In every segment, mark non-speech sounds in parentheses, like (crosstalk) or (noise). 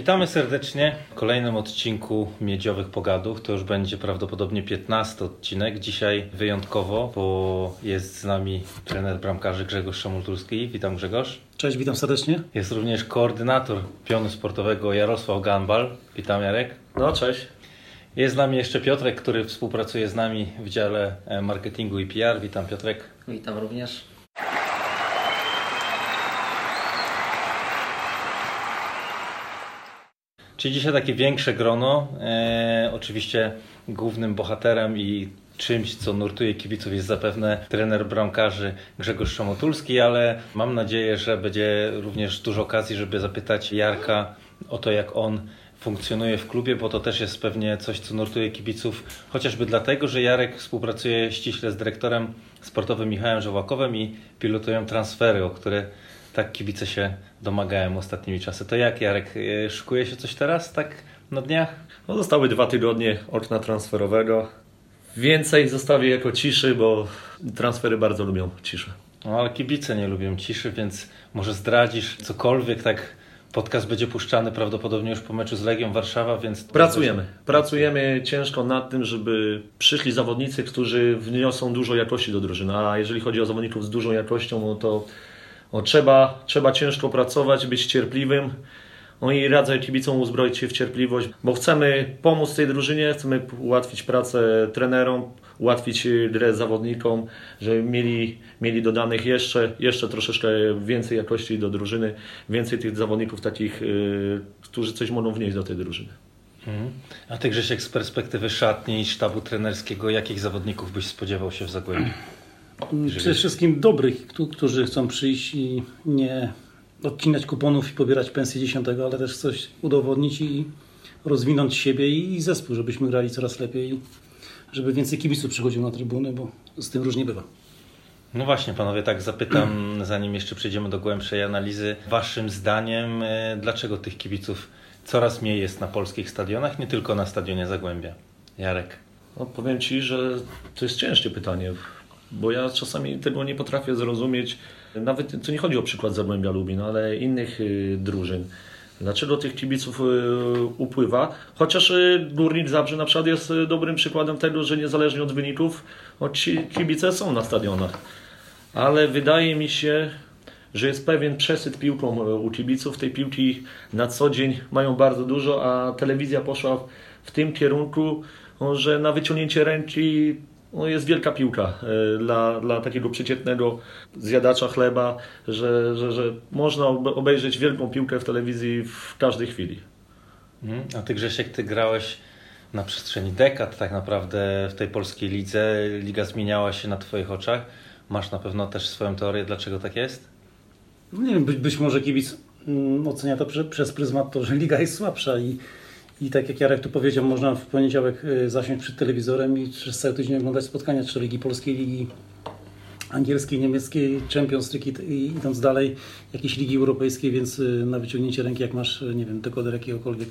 Witamy serdecznie w kolejnym odcinku Miedziowych Pogadów. To już będzie prawdopodobnie 15 odcinek. Dzisiaj wyjątkowo, bo jest z nami trener bramkarzy Grzegorz Szamulturski. Witam Grzegorz. Cześć, witam serdecznie. Jest również koordynator pionu sportowego Jarosław Ganbal. Witam Jarek. No, cześć. Jest z nami jeszcze Piotrek, który współpracuje z nami w dziale e, marketingu i PR. Witam Piotrek. Witam również. Czyli dzisiaj takie większe grono. E, oczywiście głównym bohaterem i czymś, co nurtuje kibiców jest zapewne trener bramkarzy Grzegorz Szamotulski, ale mam nadzieję, że będzie również dużo okazji, żeby zapytać Jarka o to, jak on funkcjonuje w klubie, bo to też jest pewnie coś, co nurtuje kibiców, chociażby dlatego, że Jarek współpracuje ściśle z dyrektorem sportowym Michałem Żołakowem i pilotują transfery, o które tak kibice się domagają ostatnimi czasy. To jak Jarek, e, szykuje się coś teraz tak na dniach? No, zostały dwa tygodnie okna transferowego. Więcej zostawię jako ciszy, bo transfery bardzo lubią ciszę. No ale kibice nie lubią ciszy, więc może zdradzisz cokolwiek, tak podcast będzie puszczany prawdopodobnie już po meczu z Legią Warszawa, więc... Pracujemy. Pracujemy ciężko nad tym, żeby przyszli zawodnicy, którzy wniosą dużo jakości do drużyny. A jeżeli chodzi o zawodników z dużą jakością, no to no, trzeba, trzeba ciężko pracować, być cierpliwym. No i radzę kibicom uzbroić się w cierpliwość, bo chcemy pomóc tej drużynie, chcemy ułatwić pracę trenerom, ułatwić grę zawodnikom, żeby mieli, mieli dodanych jeszcze, jeszcze troszeczkę więcej jakości do drużyny, więcej tych zawodników takich, yy, którzy coś mogą wnieść do tej drużyny. Mhm. A ty Grzesiek z perspektywy szatni i sztabu trenerskiego, jakich zawodników byś spodziewał się w Zagłębiu? Przede wszystkim dobrych, którzy chcą przyjść i nie odcinać kuponów i pobierać pensję dziesiątego, ale też coś udowodnić i rozwinąć siebie i zespół, żebyśmy grali coraz lepiej, żeby więcej kibiców przychodziło na trybuny, bo z tym różnie bywa. No właśnie, panowie, tak zapytam, (clears throat) zanim jeszcze przejdziemy do głębszej analizy. Waszym zdaniem, e, dlaczego tych kibiców coraz mniej jest na polskich stadionach, nie tylko na stadionie Zagłębia? Jarek. No, powiem Ci, że to jest ciężkie pytanie, bo ja czasami tego nie potrafię zrozumieć. Nawet to nie chodzi o przykład Zagłębia Lubin, ale innych y, drużyn. Dlaczego tych kibiców y, upływa? Chociaż y, Górnik Zabrze na przykład jest dobrym przykładem tego, że niezależnie od wyników, kibice są na stadionach. Ale wydaje mi się, że jest pewien przesyt piłką u kibiców. Tej piłki na co dzień mają bardzo dużo, a telewizja poszła w tym kierunku, że na wyciągnięcie ręki no jest wielka piłka e, dla, dla takiego przeciętnego zjadacza chleba, że, że, że można obejrzeć wielką piłkę w telewizji w każdej chwili. Mhm. A ty Grzesiek, ty grałeś na przestrzeni dekad tak naprawdę w tej polskiej lidze. Liga zmieniała się na twoich oczach. Masz na pewno też swoją teorię, dlaczego tak jest? No nie wiem, być, być może kibic mm, ocenia to prze, przez pryzmat to, że liga jest słabsza i i tak jak Jarek tu powiedział, można w poniedziałek y, zasiąść przed telewizorem i przez cały tydzień oglądać spotkania czy Ligi Polskiej, Ligi Angielskiej, Niemieckiej, Champions League i idąc dalej, jakieś Ligi Europejskiej, więc y, na wyciągnięcie ręki, jak masz, nie wiem, dekoder jakiegokolwiek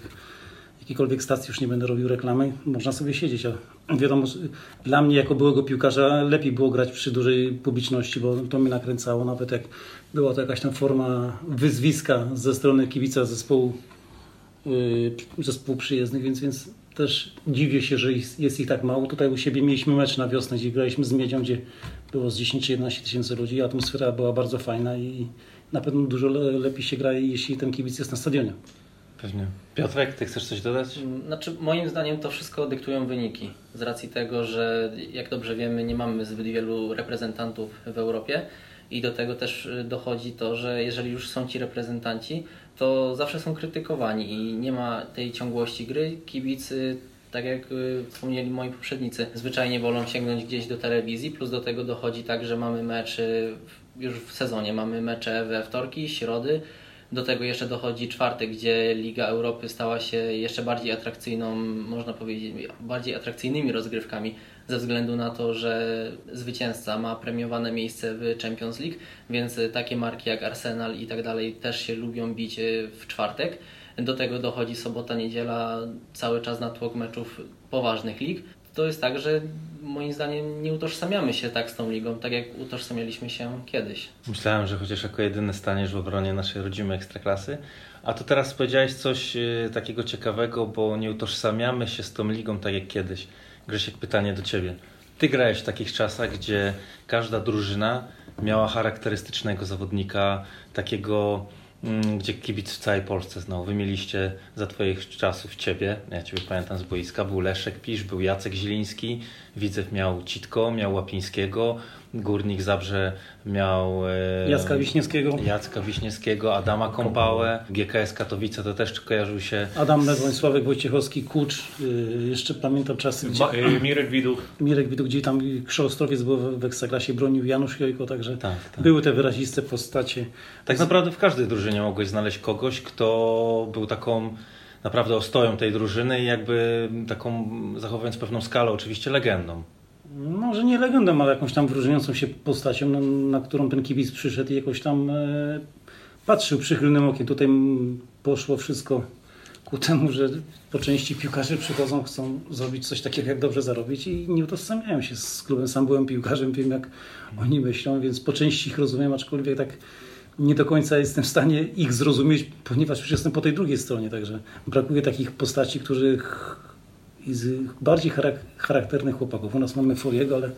jakiejkolwiek stacji, już nie będę robił reklamy, można sobie siedzieć. A wiadomo, dla mnie jako byłego piłkarza lepiej było grać przy dużej publiczności, bo to mnie nakręcało, nawet jak była to jakaś tam forma wyzwiska ze strony kibica zespołu zespół przyjezdnych, więc, więc też dziwię się, że jest ich tak mało. Tutaj u siebie mieliśmy mecz na wiosnę, gdzie graliśmy z Miedzią, gdzie było z 10 czy 11 tysięcy ludzi. Atmosfera była bardzo fajna i na pewno dużo lepiej się gra, jeśli ten kibic jest na stadionie. Pewnie. Piotrek, ty chcesz coś dodać? Mm, znaczy, moim zdaniem to wszystko dyktują wyniki. Z racji tego, że jak dobrze wiemy, nie mamy zbyt wielu reprezentantów w Europie i do tego też y, dochodzi to, że jeżeli już są ci reprezentanci, to zawsze są krytykowani i nie ma tej ciągłości gry. Kibicy, tak jak y, wspomnieli moi poprzednicy, zwyczajnie wolą sięgnąć gdzieś do telewizji, plus do tego dochodzi tak, że mamy mecze już w sezonie, mamy mecze we wtorki, środy, do tego jeszcze dochodzi czwartek, gdzie Liga Europy stała się jeszcze bardziej atrakcyjną, można powiedzieć, bardziej atrakcyjnymi rozgrywkami ze względu na to, że zwycięzca ma premiowane miejsce w Champions League, więc takie marki jak Arsenal i tak dalej też się lubią bić w czwartek. Do tego dochodzi sobota, niedziela, cały czas natłok meczów poważnych lig. To jest tak, że moim zdaniem nie utożsamiamy się tak z tą ligą, tak jak utożsamialiśmy się kiedyś. Myślałem, że chociaż jako jedyny staniesz w obronie naszej rodzimej ekstraklasy, A to teraz powiedziałeś coś y, takiego ciekawego, bo nie utożsamiamy się z tą ligą tak jak kiedyś. Grzesiek, pytanie do Ciebie. Ty grałeś w takich czasach, gdzie każda drużyna miała charakterystycznego zawodnika, takiego, mm, gdzie kibic w całej Polsce znał. Wy mieliście za Twoich czasów Ciebie, ja Ciebie pamiętam z boiska, był Leszek Pisz, był Jacek Zieliński, Widzew miał Citko, miał Łapińskiego, Górnik Zabrze miał e, Jacka Wiśniewskiego. Jacka Wiśniewskiego, Adama Kąpałę, GKS Katowice to też kojarzył się Adam Medwoń, Sławek Wojciechowski, Kucz. Y, jeszcze pamiętam czasy, gdzie Ma, y, Mirek Widuch. Mirek Widuk, gdzie tam Krzoostrowiec był w Ekstraklasie, bronił Janusz Jojko, także Tak, tak. były te wyraziste postacie. Tak naprawdę w każdej drużynie mogłeś znaleźć kogoś, kto był taką naprawdę ostoją tej drużyny i jakby taką, zachowując pewną skalę, oczywiście legendą. Może nie legendą, ale jakąś tam wyróżniającą się postacią, na, na którą ten kibic przyszedł i jakoś tam e, patrzył przychylnym okiem. Tutaj poszło wszystko ku temu, że po części piłkarze przychodzą, chcą zrobić coś takiego, jak dobrze zarobić i nie utożsamiają się z klubem. Sam byłem piłkarzem, wiem jak oni myślą, więc po części ich rozumiem, aczkolwiek tak nie do końca jestem w stanie ich zrozumieć, ponieważ już jestem po tej drugiej stronie, także brakuje takich postaci, których i z bardziej charak- charakternych chłopaków. U nas mamy Foliego, ale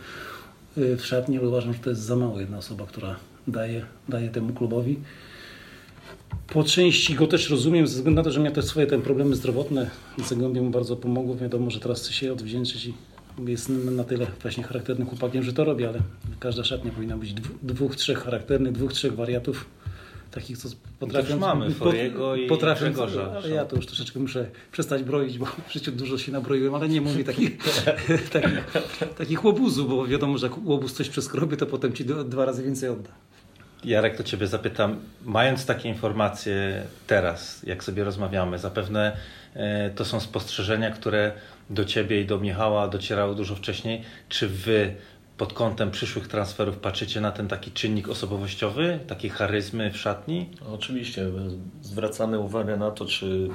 y, w szatni uważam, że to jest za mało jedna osoba, która daje, daje temu klubowi. Po części go też rozumiem, ze względu na to, że miał też swoje te problemy zdrowotne. Zagłębie mu bardzo pomogło. Wiadomo, że teraz chce się odwdzięczyć i jest na tyle właśnie charakternym chłopakiem, że to robi, ale każda szatnia powinna być dwóch, trzech charakternych, dwóch, trzech wariatów. Takich, co potrafią... mamy, Foriego i potrafią, Grzegorza. Ale ja to już troszeczkę muszę przestać broić, bo w życiu dużo się nabroiłem, ale nie mówię (laughs) takich, (laughs) takich, takich łobuzu, bo wiadomo, że jak łobuz coś przeskrobi, to potem ci dwa razy więcej odda. Jarek, to Ciebie zapytam, mając takie informacje teraz, jak sobie rozmawiamy, zapewne e, to są spostrzeżenia, które do Ciebie i do Michała docierały dużo wcześniej. Czy Wy pod kątem przyszłych transferów patrzycie na ten taki czynnik osobowościowy, takiej charyzmy w szatni? Oczywiście, zwracamy uwagę na to, czy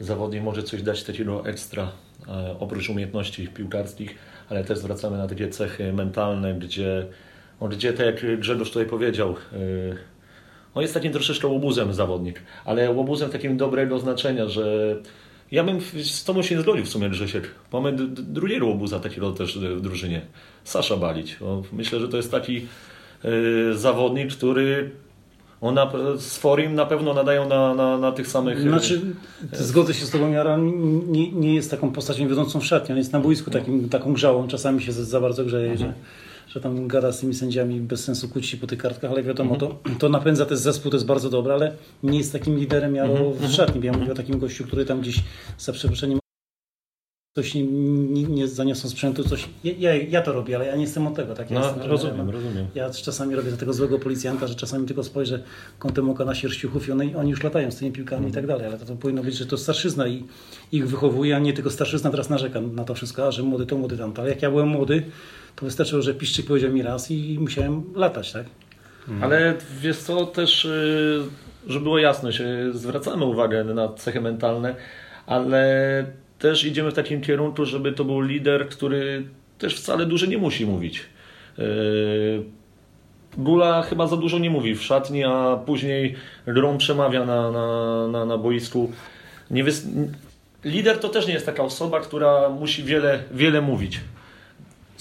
zawodnik może coś dać takiego ekstra, e, oprócz umiejętności piłkarskich, ale też zwracamy na takie cechy mentalne, gdzie, no, gdzie tak jak Grzegorz tutaj powiedział, e, on jest takim troszeczkę łobuzem zawodnik, ale łobuzem takim dobrego znaczenia, że ja bym z Tobą się nie zgodził w sumie Grzesiek. Mamy drugiego łobuza takiego też w drużynie, Sasza Balić. Myślę, że to jest taki e, zawodnik, który on na, z Forim na pewno nadają na, na, na tych samych. Znaczy, zgodzę się z Tobą, Jara, nie, nie jest taką postacią wiodącą w szatni, on jest na boisku takim, taką grzałą, czasami się za, bardzo grzeje, że, że tam gada z tymi sędziami bez sensu kłóci po tych kartkach, ale wiadomo, to, to napędza też zespół, to jest bardzo dobre, ale nie jest takim liderem Jaro w szatni, ja mówię o takim gościu, który tam gdzieś za przeproszeniem coś nie, nie, nie zaniosą sprzętu, coś, ja, ja, ja to robię, ale ja nie jestem od tego, tak? Ja No, jestem rozumiem, trenerem. rozumiem. Ja czasami robię za tego złego policjanta, że czasami tylko spojrzę kątem oka na sierściuchów i one, oni już latają z tymi piłkami i tak dalej, ale to, to powinno być, że to starszyzna i ich wychowuje, a nie tylko starszyzna teraz narzeka na to wszystko, a że młody to młody tamto. Ale jak ja byłem młody, to wystarczyło, że Piszczyk powiedział mi raz i musiałem latać, tak? Ale wiesz co, też, y, żeby było jasność, zwracamy uwagę na cechy mentalne, ale też idziemy w takim kierunku, żeby to był lider, który też wcale dużo nie musi mówić. Y, Gula chyba za dużo nie mówi w szatni, a później grą przemawia na, na, na, na boisku. Wys... Lider to też nie jest taka osoba, która musi wiele, wiele mówić.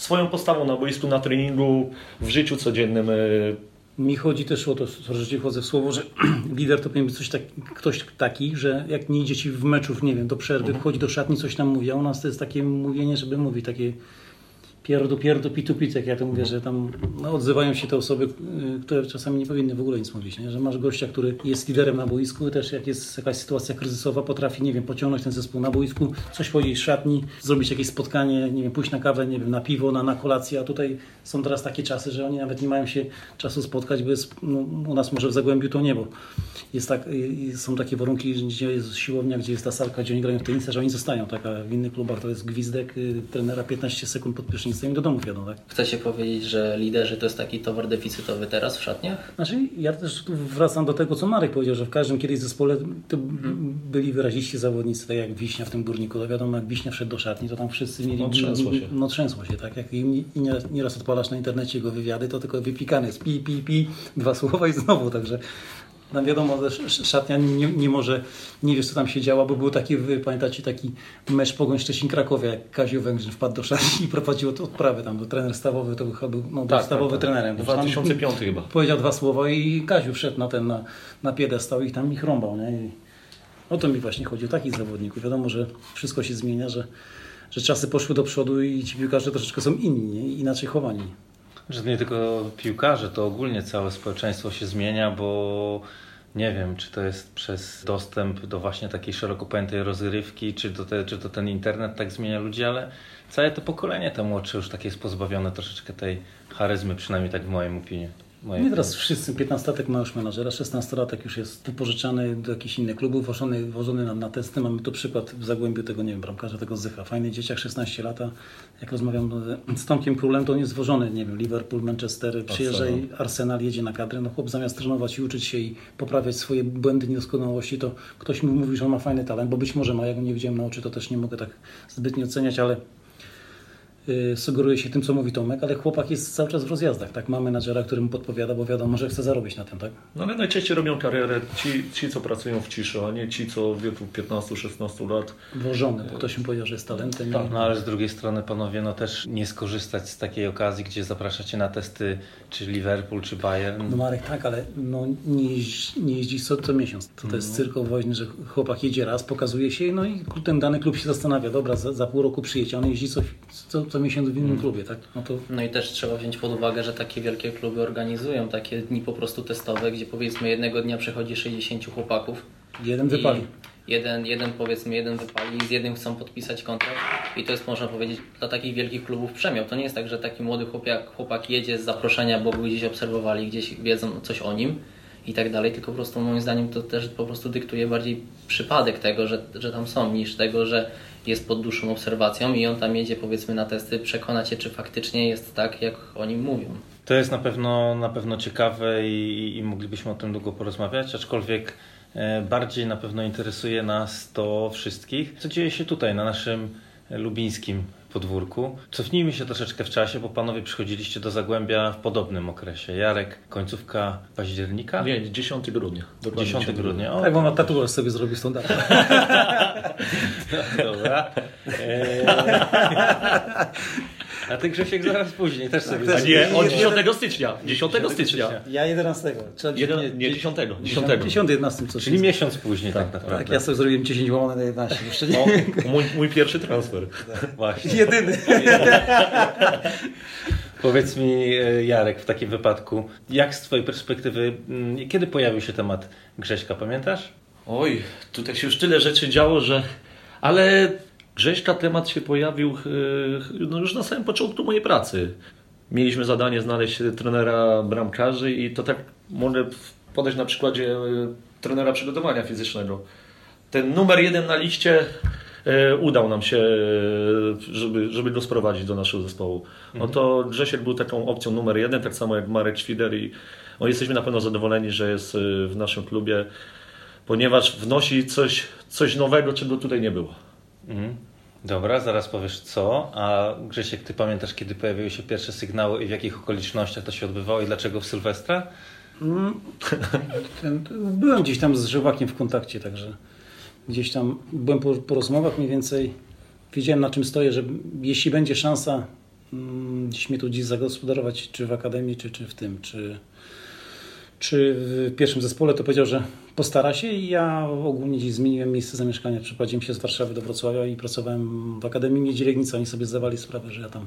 Swoją postawą na boisku, na treningu, w życiu codziennym y, Mi chodzi też o to, że ci wchodzę w słowo, że (clears throat) lider to powinien być coś tak, ktoś taki, że jak nie idzie ci w meczów, nie wiem, do przerwy, wchodzi do szatni, coś tam mówi, a u nas to jest takie mówienie, żeby mówić, takie pierdu, pierdu, pitu, pitu, jak ja to mówię, że tam no, odzywają się te osoby, y, które czasami nie powinny w ogóle nic mówić, nie? że masz gościa, który jest liderem na boisku też jak jest jakaś sytuacja kryzysowa, potrafi, nie wiem, pociągnąć ten zespół na boisku, coś powiedzieć w szatni, zrobić jakieś spotkanie, nie wiem, pójść na kawę, nie wiem, na piwo, na, na kolację, a tutaj są teraz takie czasy, że oni nawet nie mają się czasu spotkać, bo jest, no, u nas może w Zagłębiu to nie, bo jest tak, y, są takie warunki, gdzie jest siłownia, gdzie jest ta salka, gdzie oni grają w tenisa, że oni zostają, tak, a w innych klubach to jest gwizdek y, trenera 15 sekund pod prysznicem i do domu jadą, tak. Chcecie powiedzieć, że liderzy to jest taki towar deficytowy teraz w szatniach? Znaczy, ja też tu wracam do tego, co Marek powiedział, że w każdym kiedyś zespole to byli wyraziści zawodnicy, tak jak Wiśnia w tym górniku. To wiadomo, jak Wiśnia wszedł do szatni, to tam wszyscy mieli... No, trzęsło się. No trzęsło się, tak. Jak im nieraz odpalasz na internecie jego wywiady, to tylko wypikane jest pi, pi, pi, dwa słowa i znowu, także Tam wiadomo, że szatnia nie, nie może, nie wiesz co tam się działo, bo był taki, wy pamiętacie, taki mecz Pogoń Szczecin-Krakowie, jak Kazio Węgrzyn wpadł do szatni i prowadził od odprawy tam, był trener stawowy, to chyba był no, Tak, stawowy tak, tak. trenerem. 2005 (laughs) chyba. Powiedział dwa słowa i Kaziu wszedł na ten, na, na piedestał i tam ich rąbał, nie? I o to mi właśnie chodzi, o takich zawodników. Wiadomo, że wszystko się zmienia, że, że czasy poszły do przodu i ci piłkarze troszeczkę są inni, nie? inaczej chowani. Że nie tylko piłkarze, to ogólnie całe społeczeństwo się zmienia, bo nie wiem, czy to jest przez dostęp do właśnie takiej szeroko pojętej rozrywki, czy to, te, czy to ten internet tak zmienia ludzi, ale całe to pokolenie te młodsze już takie jest pozbawione troszeczkę tej charyzmy, przynajmniej tak w moim opinii. Nie teraz wszyscy, 15-latek ma już menadżera, 16-latek już jest wypożyczany do jakichś innych klubów, wożony, wożony na, na testy. Mamy tu przykład w Zagłębiu tego, nie wiem, bramkarza, tego Zycha. Fajny dzieciak, 16 lata. Jak rozmawiam z Tomkiem Królem, to on jest wożony, nie wiem, Liverpool, Manchester, przyjeżdża i Arsenal jedzie na kadrę. No chłop zamiast trenować i uczyć się i poprawiać swoje błędy, niedoskonałości, to ktoś mi mówi, że on ma fajny talent, bo być może ma, ja go nie widziałem na oczy, to też nie mogę tak zbytnio oceniać, ale sugeruje się tym, co mówi Tomek, ale chłopak jest cały czas w rozjazdach, tak? Ma menadżera, który mu podpowiada, bo wiadomo, że chce zarobić na tym, tak? No ale najczęściej robią karierę ci, ci co pracują w ciszy, a nie ci, co w wieku 15-16 lat. Włożony, bo ktoś mi powiedział, że jest talentem. Tak, no ale z drugiej strony panowie, no też nie skorzystać z takiej okazji, gdzie zapraszacie na testy czy Liverpool, czy Bayern. No Marek, tak, ale no, nie, jeździ, nie jeździ co, co miesiąc. To, to jest No. cyrk woźny, że chłopak jedzie raz, pokazuje się, no i ten dany klub się zastanawia, dobra, za, za pół roku przyjedzie, on jeździ co, co, co miesiąc w innym klubie, tak? No to No i też trzeba wziąć pod uwagę, że takie wielkie kluby organizują takie dni po prostu testowe, gdzie powiedzmy jednego dnia przychodzi 60 chłopaków. jeden wypali. Jeden, jeden powiedzmy, jeden wypali i z jednym chcą podpisać kontrakt i to jest można powiedzieć dla takich wielkich klubów przemiał. To nie jest tak, że taki młody chłopak, chłopak jedzie z zaproszenia, bo go gdzieś obserwowali, gdzieś wiedzą coś o nim i tak dalej, tylko po prostu moim zdaniem to też po prostu dyktuje bardziej przypadek tego, że, że tam są, niż tego, że jest pod dłuższą obserwacją i on tam jedzie powiedzmy na testy, przekonać się, czy faktycznie jest tak, jak o nim mówią. To jest na pewno, na pewno ciekawe i, i moglibyśmy o tym długo porozmawiać, aczkolwiek e, bardziej na pewno interesuje nas to wszystkich, co dzieje się tutaj na naszym e, lubińskim podwórku. Cofnijmy się troszeczkę w czasie, bo panowie przychodziliście do Zagłębia w podobnym okresie. Jarek, końcówka października? Nie, 10 grudnia. Dokładnie 10 grudnia. O, Tak, bo ma tatuaż sobie zrobił z tą datą. Dobra. Eee, A ty Grzesiek zaraz później też sobie A nie, od Nie, 10 stycznia. 10 stycznia. Ja 11. Trzeba Jeden, nie, 10. 10. 10, 11, coś Czyli miesiąc później tak, naprawdę. Tak, ja sobie zrobiłem 10 łamane na 11. Jeszcze nie. O, mój, mój pierwszy transfer. Właśnie. Jedyny. (laughs) Powiedz mi, e, Jarek, w takim wypadku, jak z Twojej perspektywy, mm, kiedy pojawił się temat Grześka, pamiętasz? Oj, tutaj się już tyle rzeczy działo, że... Ale Grześka temat się pojawił yy, no już na samym początku mojej pracy. Mieliśmy zadanie znaleźć trenera bramkarzy i to tak mogę podać na przykładzie yy, trenera przygotowania fizycznego. Ten numer jeden na liście yy, udał nam się, żeby, żeby go sprowadzić do naszego zespołu. No to Grzesiek był taką opcją numer jeden, tak samo jak Marek Świder i no, jesteśmy na pewno zadowoleni, że jest w naszym klubie ponieważ wnosi coś, coś nowego, czego tutaj nie było. Mhm. Dobra, zaraz powiesz co. A Grzesiek, Ty pamiętasz, kiedy pojawiły się pierwsze sygnały i w jakich okolicznościach to się odbywało i dlaczego w Sylwestra? Ten, byłem gdzieś tam z Żywakiem w kontakcie, także gdzieś tam byłem po, po rozmowach mniej więcej. Wiedziałem na czym stoję, że jeśli będzie szansa mm, gdzieś mnie tu gdzieś zagospodarować, czy w akademii, czy, czy w tym, czy, czy w pierwszym zespole, to powiedział, że postara się i ja ogólnie zmieniłem miejsce zamieszkania. Przeprowadziłem się z Warszawy do Wrocławia i pracowałem w Akademii Miedzi Legnica. Oni sobie zdawali sprawę, że ja tam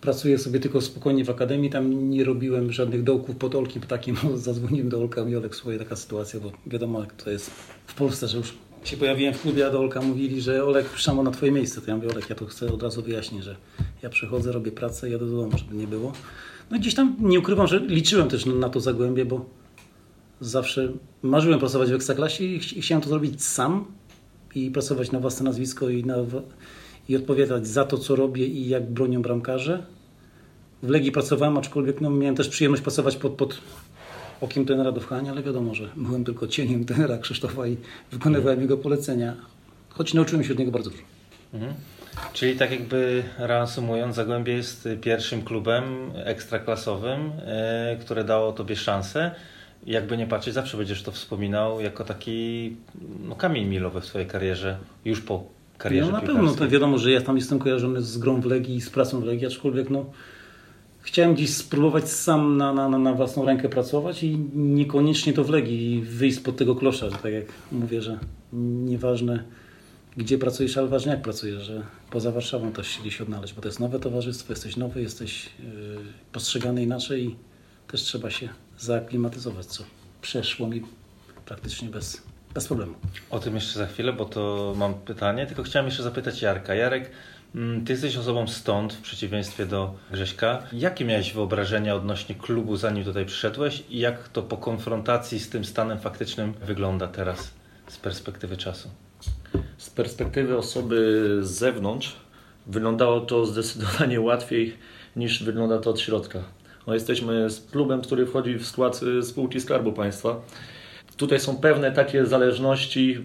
pracuję sobie tylko spokojnie w akademii, tam nie robiłem żadnych dołków pod Olkiem takim, zadzwoniłem do Olka i Olek, słuchaj, taka sytuacja, bo wiadomo jak to jest w Polsce, że już się pojawiłem w klubie, a do Olka mówili, że Olek, przyszłam na twoje miejsce, to ja mówię, Olek, ja to chcę od razu wyjaśnić, że ja przychodzę, robię pracę, jadę do domu, żeby nie było. No gdzieś tam, nie ukrywam, że liczyłem też na to zagłębie, bo zawsze marzyłem pracować w Ekstraklasie i ch- i chciałem to zrobić sam i pracować na własne nazwisko i, na, i odpowiadać za to, co robię i jak bronią bramkarze. W Legii pracowałem, aczkolwiek no, miałem też przyjemność pracować pod, pod okiem trenera Dowchania, ale wiadomo, że byłem tylko cieniem trenera Krzysztofa i wykonywałem jego polecenia, choć nauczyłem się od niego bardzo dużo. Mhm. Czyli tak jakby reasumując, Zagłębie jest pierwszym klubem ekstraklasowym, e, które dało Tobie szansę. Jakby nie patrzeć, zawsze będziesz to wspominał jako taki no, kamień milowy w swojej karierze, już po karierze No na pewno, to wiadomo, że ja tam jestem kojarzony z grą w Legii i z pracą w Legii, aczkolwiek no, chciałem gdzieś spróbować sam na, na, na- własną rękę pracować i niekoniecznie to w Legii i wyjść spod tego klosza, że tak jak mówię, że nieważne gdzie pracujesz, ale ważne jak pracujesz, że poza Warszawą też się gdzieś odnaleźć, bo to jest nowe towarzystwo, jesteś nowy, jesteś yy, postrzegany inaczej i też trzeba się zaaklimatyzować, co przeszło mi praktycznie bez, bez problemu. O tym jeszcze za chwilę, bo to mam pytanie, tylko chciałem jeszcze zapytać Jarka. Jarek, mm, ty jesteś osobą stąd, w przeciwieństwie do Grześka. Jakie miałeś wyobrażenia odnośnie klubu, zanim tutaj przyszedłeś i jak to po konfrontacji z tym stanem faktycznym wygląda teraz z perspektywy czasu? Z perspektywy osoby z zewnątrz wyglądało to zdecydowanie (laughs) łatwiej niż wygląda to od środka. No, jesteśmy z klubem, który wchodzi w skład y, spółki Skarbu Państwa. Tutaj są pewne takie zależności,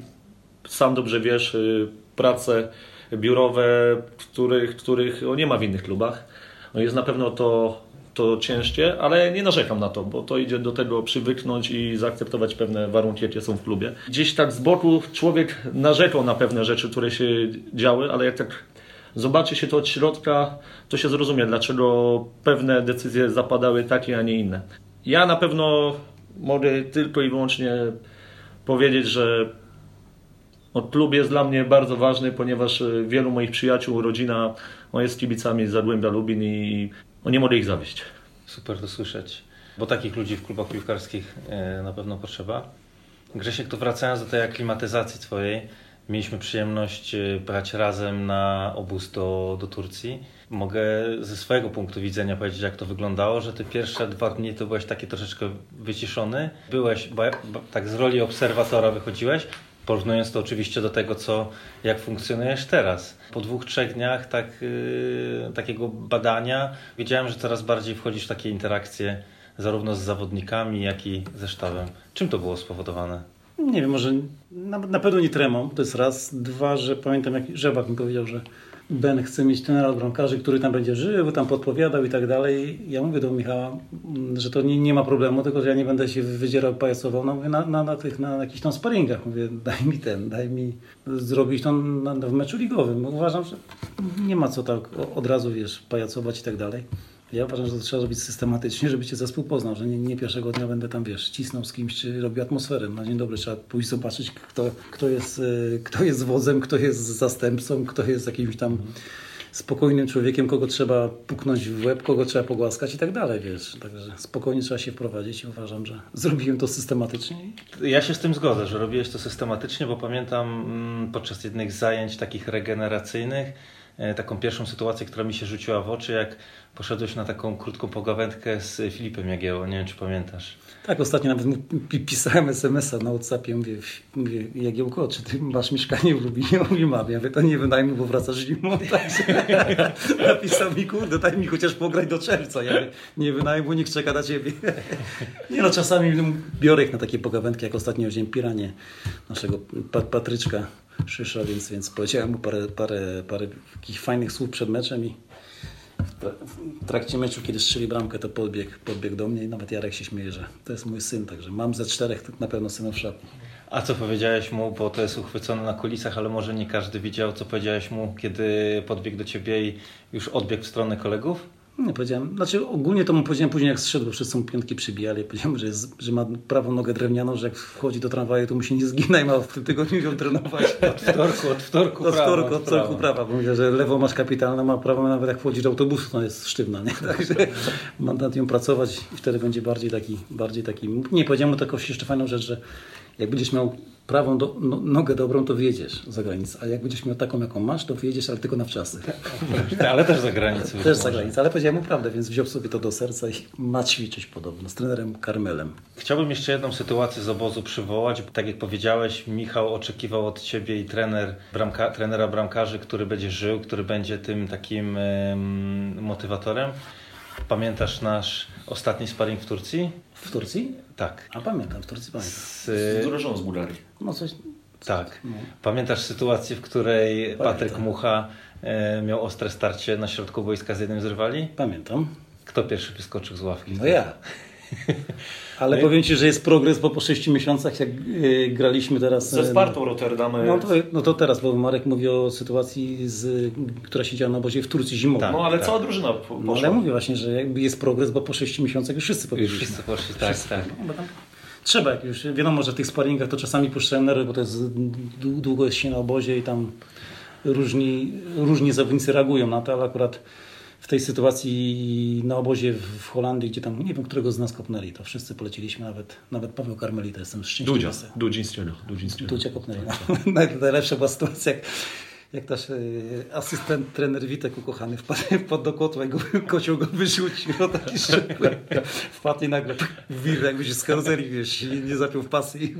sam dobrze wiesz, y, prace biurowe, których, których nie ma w innych klubach. No, jest na pewno to, to ciężkie, ale nie narzekam na to, bo to idzie do tego przywyknąć i zaakceptować pewne warunki, jakie są w klubie. Gdzieś tak z boku człowiek narzekał na pewne rzeczy, które się działy, ale jak tak zobaczy się to od środka, to się zrozumie, dlaczego pewne decyzje zapadały takie, a nie inne. Ja na pewno mogę tylko i wyłącznie powiedzieć, że no, klub jest dla mnie bardzo ważny, ponieważ wielu moich przyjaciół, rodzina no, jest kibicami Zagłębia Lubin i no, nie mogę ich zawieść. Super to słyszeć, bo takich ludzi w klubach piłkarskich e, na pewno potrzeba. Grzesiek, to wracając do tej aklimatyzacji twojej, mieliśmy przyjemność e, brać razem na obóz do, do Turcji. Mogę ze swojego punktu widzenia powiedzieć, jak to wyglądało, że te pierwsze dwa dni to byłeś taki troszeczkę wyciszony. Byłeś, tak z roli obserwatora wychodziłeś, porównując to oczywiście do tego, co, jak funkcjonujesz teraz. Po dwóch, trzech dniach tak, yy, takiego badania wiedziałem, że coraz bardziej wchodzisz w takie interakcje zarówno z zawodnikami, jak i ze sztabem. Czym to było spowodowane? Nie wiem, może na, na pewno nie tremą, to jest raz. Dwa, że pamiętam jak Żebak mi powiedział, że Ben chce mieć trenera od bramkarzy, który tam będzie żył, tam podpowiadał i tak dalej. Ja mówię do Michała, mm, że to nie, nie ma problemu, tylko że ja nie będę się wydzierał, pajacował no, mówię, na, na, na, tych, na jakichś tam sparingach. Mówię, daj mi ten, daj mi zrobić to na, w meczu ligowym. Uważam, że nie ma co tak od razu, wiesz, pajacować i tak dalej. Ja uważam, że to trzeba robić systematycznie, żeby cię zespół poznał, że nie, nie pierwszego dnia będę tam, wiesz, cisnął z kimś, czy robił atmosferę. Na dzień dobry trzeba pójść zobaczyć, kto, kto, jest, y, kto jest wodzem, kto jest zastępcą, kto jest jakimś tam spokojnym człowiekiem, kogo trzeba puknąć w łeb, kogo trzeba pogłaskać i tak dalej, wiesz. Także spokojnie trzeba się wprowadzić i uważam, że (laughs) zrobiłem to systematycznie. Ja się z tym zgodzę, że robiłeś to systematycznie, bo pamiętam mm, podczas jednych zajęć takich regeneracyjnych e, taką pierwszą sytuację, która mi się rzuciła w oczy, jak poszedłeś na taką krótką pogawędkę z Filipem Jagiełą. Nie wiem, czy pamiętasz. Tak, ostatnio nawet pisałem SMS-a na Whatsappie, mówię, mówię Jagiełko, czy ty masz mieszkanie w Lubinie? (laughs) On Mówi, mam. Ja mówię, to nie wynajmuj, bo wracasz zimą. (laughs) Także (laughs) napisał mi, kurde, daj mi chociaż pograć do czerwca. Ja mówię, nie wynajmuj, niech czeka na ciebie. Nie no, czasami biorę ich na takie pogawędki, jak ostatnio wziąłem Piranie, naszego pa Patryczka Szysza, więc, więc powiedziałem mu parę, parę, parę takich fajnych słów przed meczem i w tra- w trakcie meczu, kiedy strzeli bramkę, to podbiegł, podbiegł do mnie i nawet Jarek się śmieje, że to jest mój syn, także mam ze czterech na pewno synów w szatni. A co powiedziałeś mu, bo to jest uchwycone na kulisach, ale może nie każdy widział, co powiedziałeś mu, kiedy podbiegł do ciebie i już odbiegł w stronę kolegów? Nie powiedziałem, znaczy ogólnie to mu powiedziałem później jak zszedł, bo wszyscy mu piątki przybijali. Powiedziałem, że, jest, że ma prawą nogę drewnianą, że jak wchodzi do tramwaju, to mu się nie zgina i ma w tym tygodniu ją trenować. Od (laughs) wtorku, od wtorku Od wtorku, od wtorku prawa. Bo że lewo masz kapitalne, ma prawo nawet jak wchodzi do autobusu, to jest sztywna, nie? Także mam nad nią pracować i wtedy będzie bardziej taki, bardziej taki... Nie, powiedziałem mu taką jeszcze fajną rzecz, że jak będziesz miał prawą do, no, nogę dobrą, to wyjedziesz za granicę, a jak będziesz miał taką, jaką masz, to wyjedziesz, ale tylko na wczasy. Ale też za granicą. Też za granicę, ale powiedziałem mu prawdę, więc wziął sobie to do serca i ma ćwiczyć podobno z trenerem Karmelem. Chciałbym jeszcze jedną sytuację z obozu przywołać. Tak jak powiedziałeś, Michał oczekiwał od ciebie i trener, bramka, trenera bramkarzy, który będzie żył, który będzie tym takim em, motywatorem. Pamiętasz nasz ostatni sparring w Turcji? W Turcji? Tak. A pamiętam, w Turcji pamiętam. Z, Z z Bułgarii. No coś, tak. No. Pamiętasz sytuację, w której Patryk Pamiętam. Mucha e, miał ostre starcie na środku wojska z jednym z rywali? pamiętam. Kto pierwszy wyskoczył z ławki? No ja. (laughs) Ale powiem Ci, że jest progres, bo po 6 miesiącach, jak y, graliśmy teraz... Ze y, Spartą Rotterdam. No to, no to teraz, bo Marek mówi o sytuacji, z, która się działa na obozie w Turcji zimowej. Tak. No ale cała drużyna po- No, ale poszła. mówię właśnie, że jakby jest progres, bo po 6 miesiącach już wszyscy Już powiedzieliśmy. wszyscy poszli, tak, tak. No, tam Trzeba, jak już wiadomo, że w tych sparingach to czasami puszczają nerwy, bo to jest dłu- długo jest się na obozie i tam różni, różni zawodnicy reagują na to, ale akurat w tej sytuacji na obozie w Holandii, gdzie tam nie wiem, którego z nas kopnęli, to wszyscy poleciliśmy, nawet, nawet Paweł Karmelita, jestem szczęśliwy. Dudzia, Stieler. Dudzia kopnęli. No. Naj- (laughs) Najlepsza była sytuacja, jak, jak nasz e, asystent, trener Witek ukochany wpadł, (laughs) wpadł do kotła i go, (laughs) kocioł go wyrzucił. No taki szczupły. Wpadł i nagle w wir, jakby się z karuzeli, wiesz, nie, nie zapiął w pasy. I,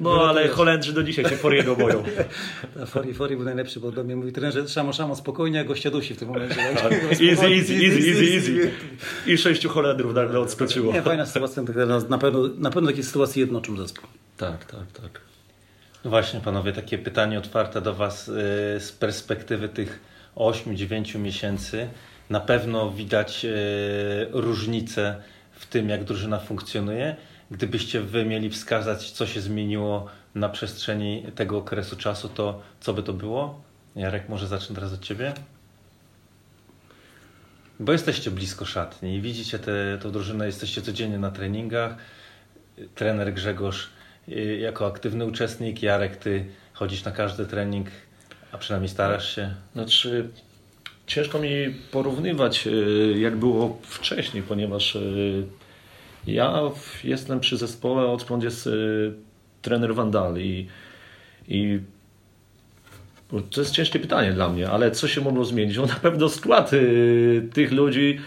No ale Holendrzy do dzisiaj się Foriego boją. (laughs) A Fori, Fori był najlepszy, bo do mnie mówi trener, szamo, szamo, spokojnie, a gościa dusi w tym momencie. Tak. Easy, easy, easy, easy, easy. I sześciu Holendrów nagle odskoczyło. Nie, fajna sytuacja, na pewno, na pewno takie sytuacje jednoczą zespół. Tak, tak, tak. No Właśnie panowie, takie pytanie otwarte do Was y, z perspektywy tych 8-9 miesięcy. Na pewno widać y, różnicę w tym, jak drużyna funkcjonuje. Gdybyście Wy mieli wskazać, co się zmieniło na przestrzeni tego okresu czasu, to co by to było? Jarek, może zacznę teraz od Ciebie? Bo jesteście blisko szatni i widzicie tę drużynę, jesteście codziennie na treningach. Trener Grzegorz jako aktywny uczestnik, Jarek, ty chodzisz na każdy trening, a przynajmniej starasz się. Znaczy, ciężko mi porównywać, y, jak było wcześniej, ponieważ y, ja jestem przy zespole, odkąd jest y, trener Vandal i, i to jest ciężkie pytanie dla mnie, ale co się mogło zmienić? No na pewno skład y, tych ludzi,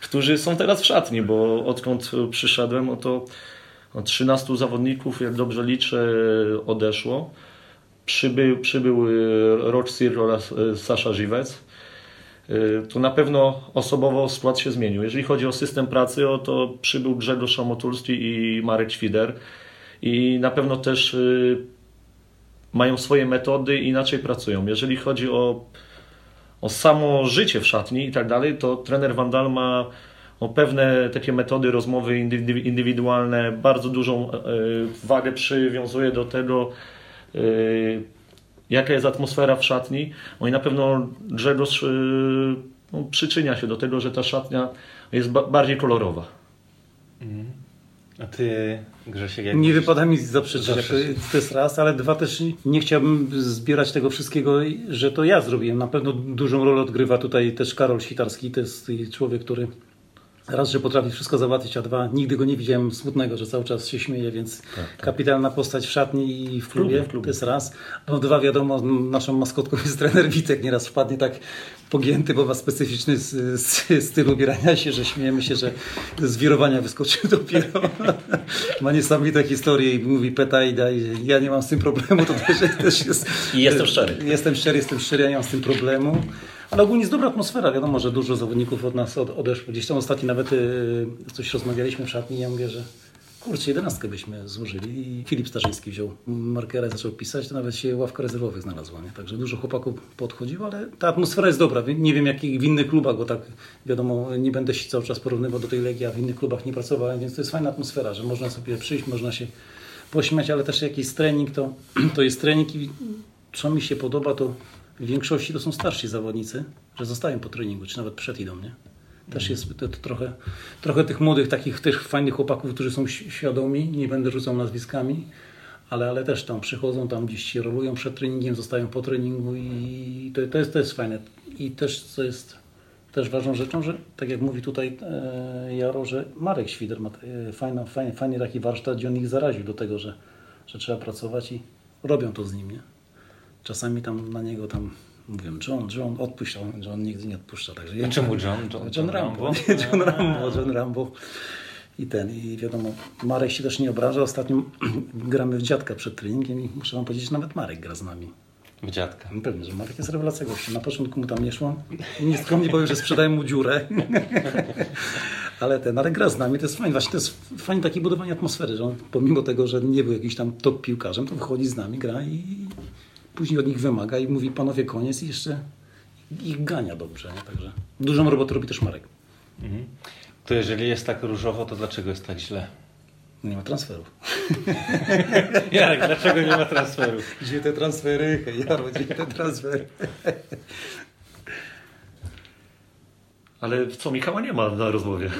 którzy są teraz w szatni, bo odkąd przyszedłem, no to 13 zawodników, jak dobrze liczę, odeszło. Przybył, przybył y, Rocz Sir oraz y, Sasza Żywec. Y, To na pewno osobowo skład się zmienił. Jeżeli chodzi o system pracy, o to przybył Grzegorz Szamotulski i Marek Świder. I na pewno też mają swoje metody i inaczej pracują. Jeżeli chodzi o, o samo życie w szatni i tak dalej, to trener Vandal ma o pewne takie metody rozmowy indywi- indywidualne, bardzo dużą e, wagę przywiązuje do tego, e, jaka jest atmosfera w szatni. No i na pewno Grzegorz e, no, przyczynia się do tego, że ta szatnia jest ba- bardziej kolorowa. A ty, Grzesiek, jak Nie wypada mi zaprzeczyć, to jest raz, ale dwa też nie chciałbym zbierać tego wszystkiego, że to ja zrobiłem. Na pewno dużą rolę odgrywa tutaj też Karol Świtarski, to jest człowiek, który raz, że potrafi wszystko załatwić, a dwa, nigdy go nie widziałem smutnego, że cały czas się śmieje, więc kapitalna postać w szatni i w klubie, klubie, w klubie. to jest raz. No dwa, wiadomo, naszą maskotką jest trener Witek, nieraz wpadnie tak pogięty, bo ma specyficzny styl ubierania się, że śmiejemy się, że z wirowania wyskoczył dopiero. (laughs) ma niesamowite historie i mówi petajda i ja nie mam z tym problemu, to też, też jest... I jestem szczery. Jestem szczery, jestem szczery, ja nie mam z tym problemu. Ale ogólnie jest dobra atmosfera, wiadomo, że dużo zawodników od nas od, odeszło. Gdzieś tam ostatnio nawet y, coś rozmawialiśmy w szatni i ja mówię, że kurczę, jedenastkę byśmy złożyli i Filip Starzyński wziął markera i zaczął pisać, to nawet się ławka rezerwowych znalazła, nie? Także dużo chłopaków podchodziło, ale ta atmosfera jest dobra. Nie wiem jak w innych klubach, bo tak wiadomo, nie będę się cały czas porównywał do tej Legii, a w innych klubach nie pracowałem, więc to jest fajna atmosfera, że można sobie przyjść, można się pośmiać, ale też jakiś trening to, (clears throat) to jest trening i co mi się podoba, to w większości to są starsi zawodnicy, że zostają po treningu, czy nawet przed idą, nie? Też jest to, to trochę, trochę tych młodych, takich też fajnych chłopaków, którzy są świadomi, nie będę rzucał nazwiskami, ale, ale też tam przychodzą, tam gdzieś się rolują przed treningiem, zostają po treningu i to, to, jest, to jest fajne. I też, co jest też ważną rzeczą, że tak jak mówi tutaj e, Jaro, że Marek Świder ma e, fajno, fajny, fajny taki warsztat, gdzie on ich zaraził do tego, że, że trzeba pracować i robią to z nim, nie? Czasami tam na niego tam mówią, John, John, odpuść, on- John nigdy nie odpuszcza. Także A czemu John? John, John Rambo. (laughs) John Rambo, John Rambo. I ten, i wiadomo, Marek się też nie obraża. Ostatnio (clears throat) gramy w dziadka przed treningiem i muszę wam powiedzieć, że nawet Marek gra z nami. W dziadka. No Pewnie, że Marek jest rewelacja gościem. Na początku mu tam nie szło. Nie skromnie powiem, że sprzedałem mu dziurę. (laughs) Ale ten, ale gra z nami, to jest fajne. Właśnie to jest fajne takie budowanie atmosfery, że on pomimo tego, że nie był jakiś tam top piłkarzem, to wychodzi z nami, gra i później od nich wymaga i mówi panowie koniec i jeszcze ich gania dobrze. Nie? Także dużą robotę robi też Marek. Mhm. To jeżeli jest tak różowo, to dlaczego jest tak źle? Nie ma transferów. (laughs) Jarek, dlaczego nie ma transferów? Gdzie te transfery? Jaro, gdzie te transfery? Ale co, Michała nie ma na rozmowie.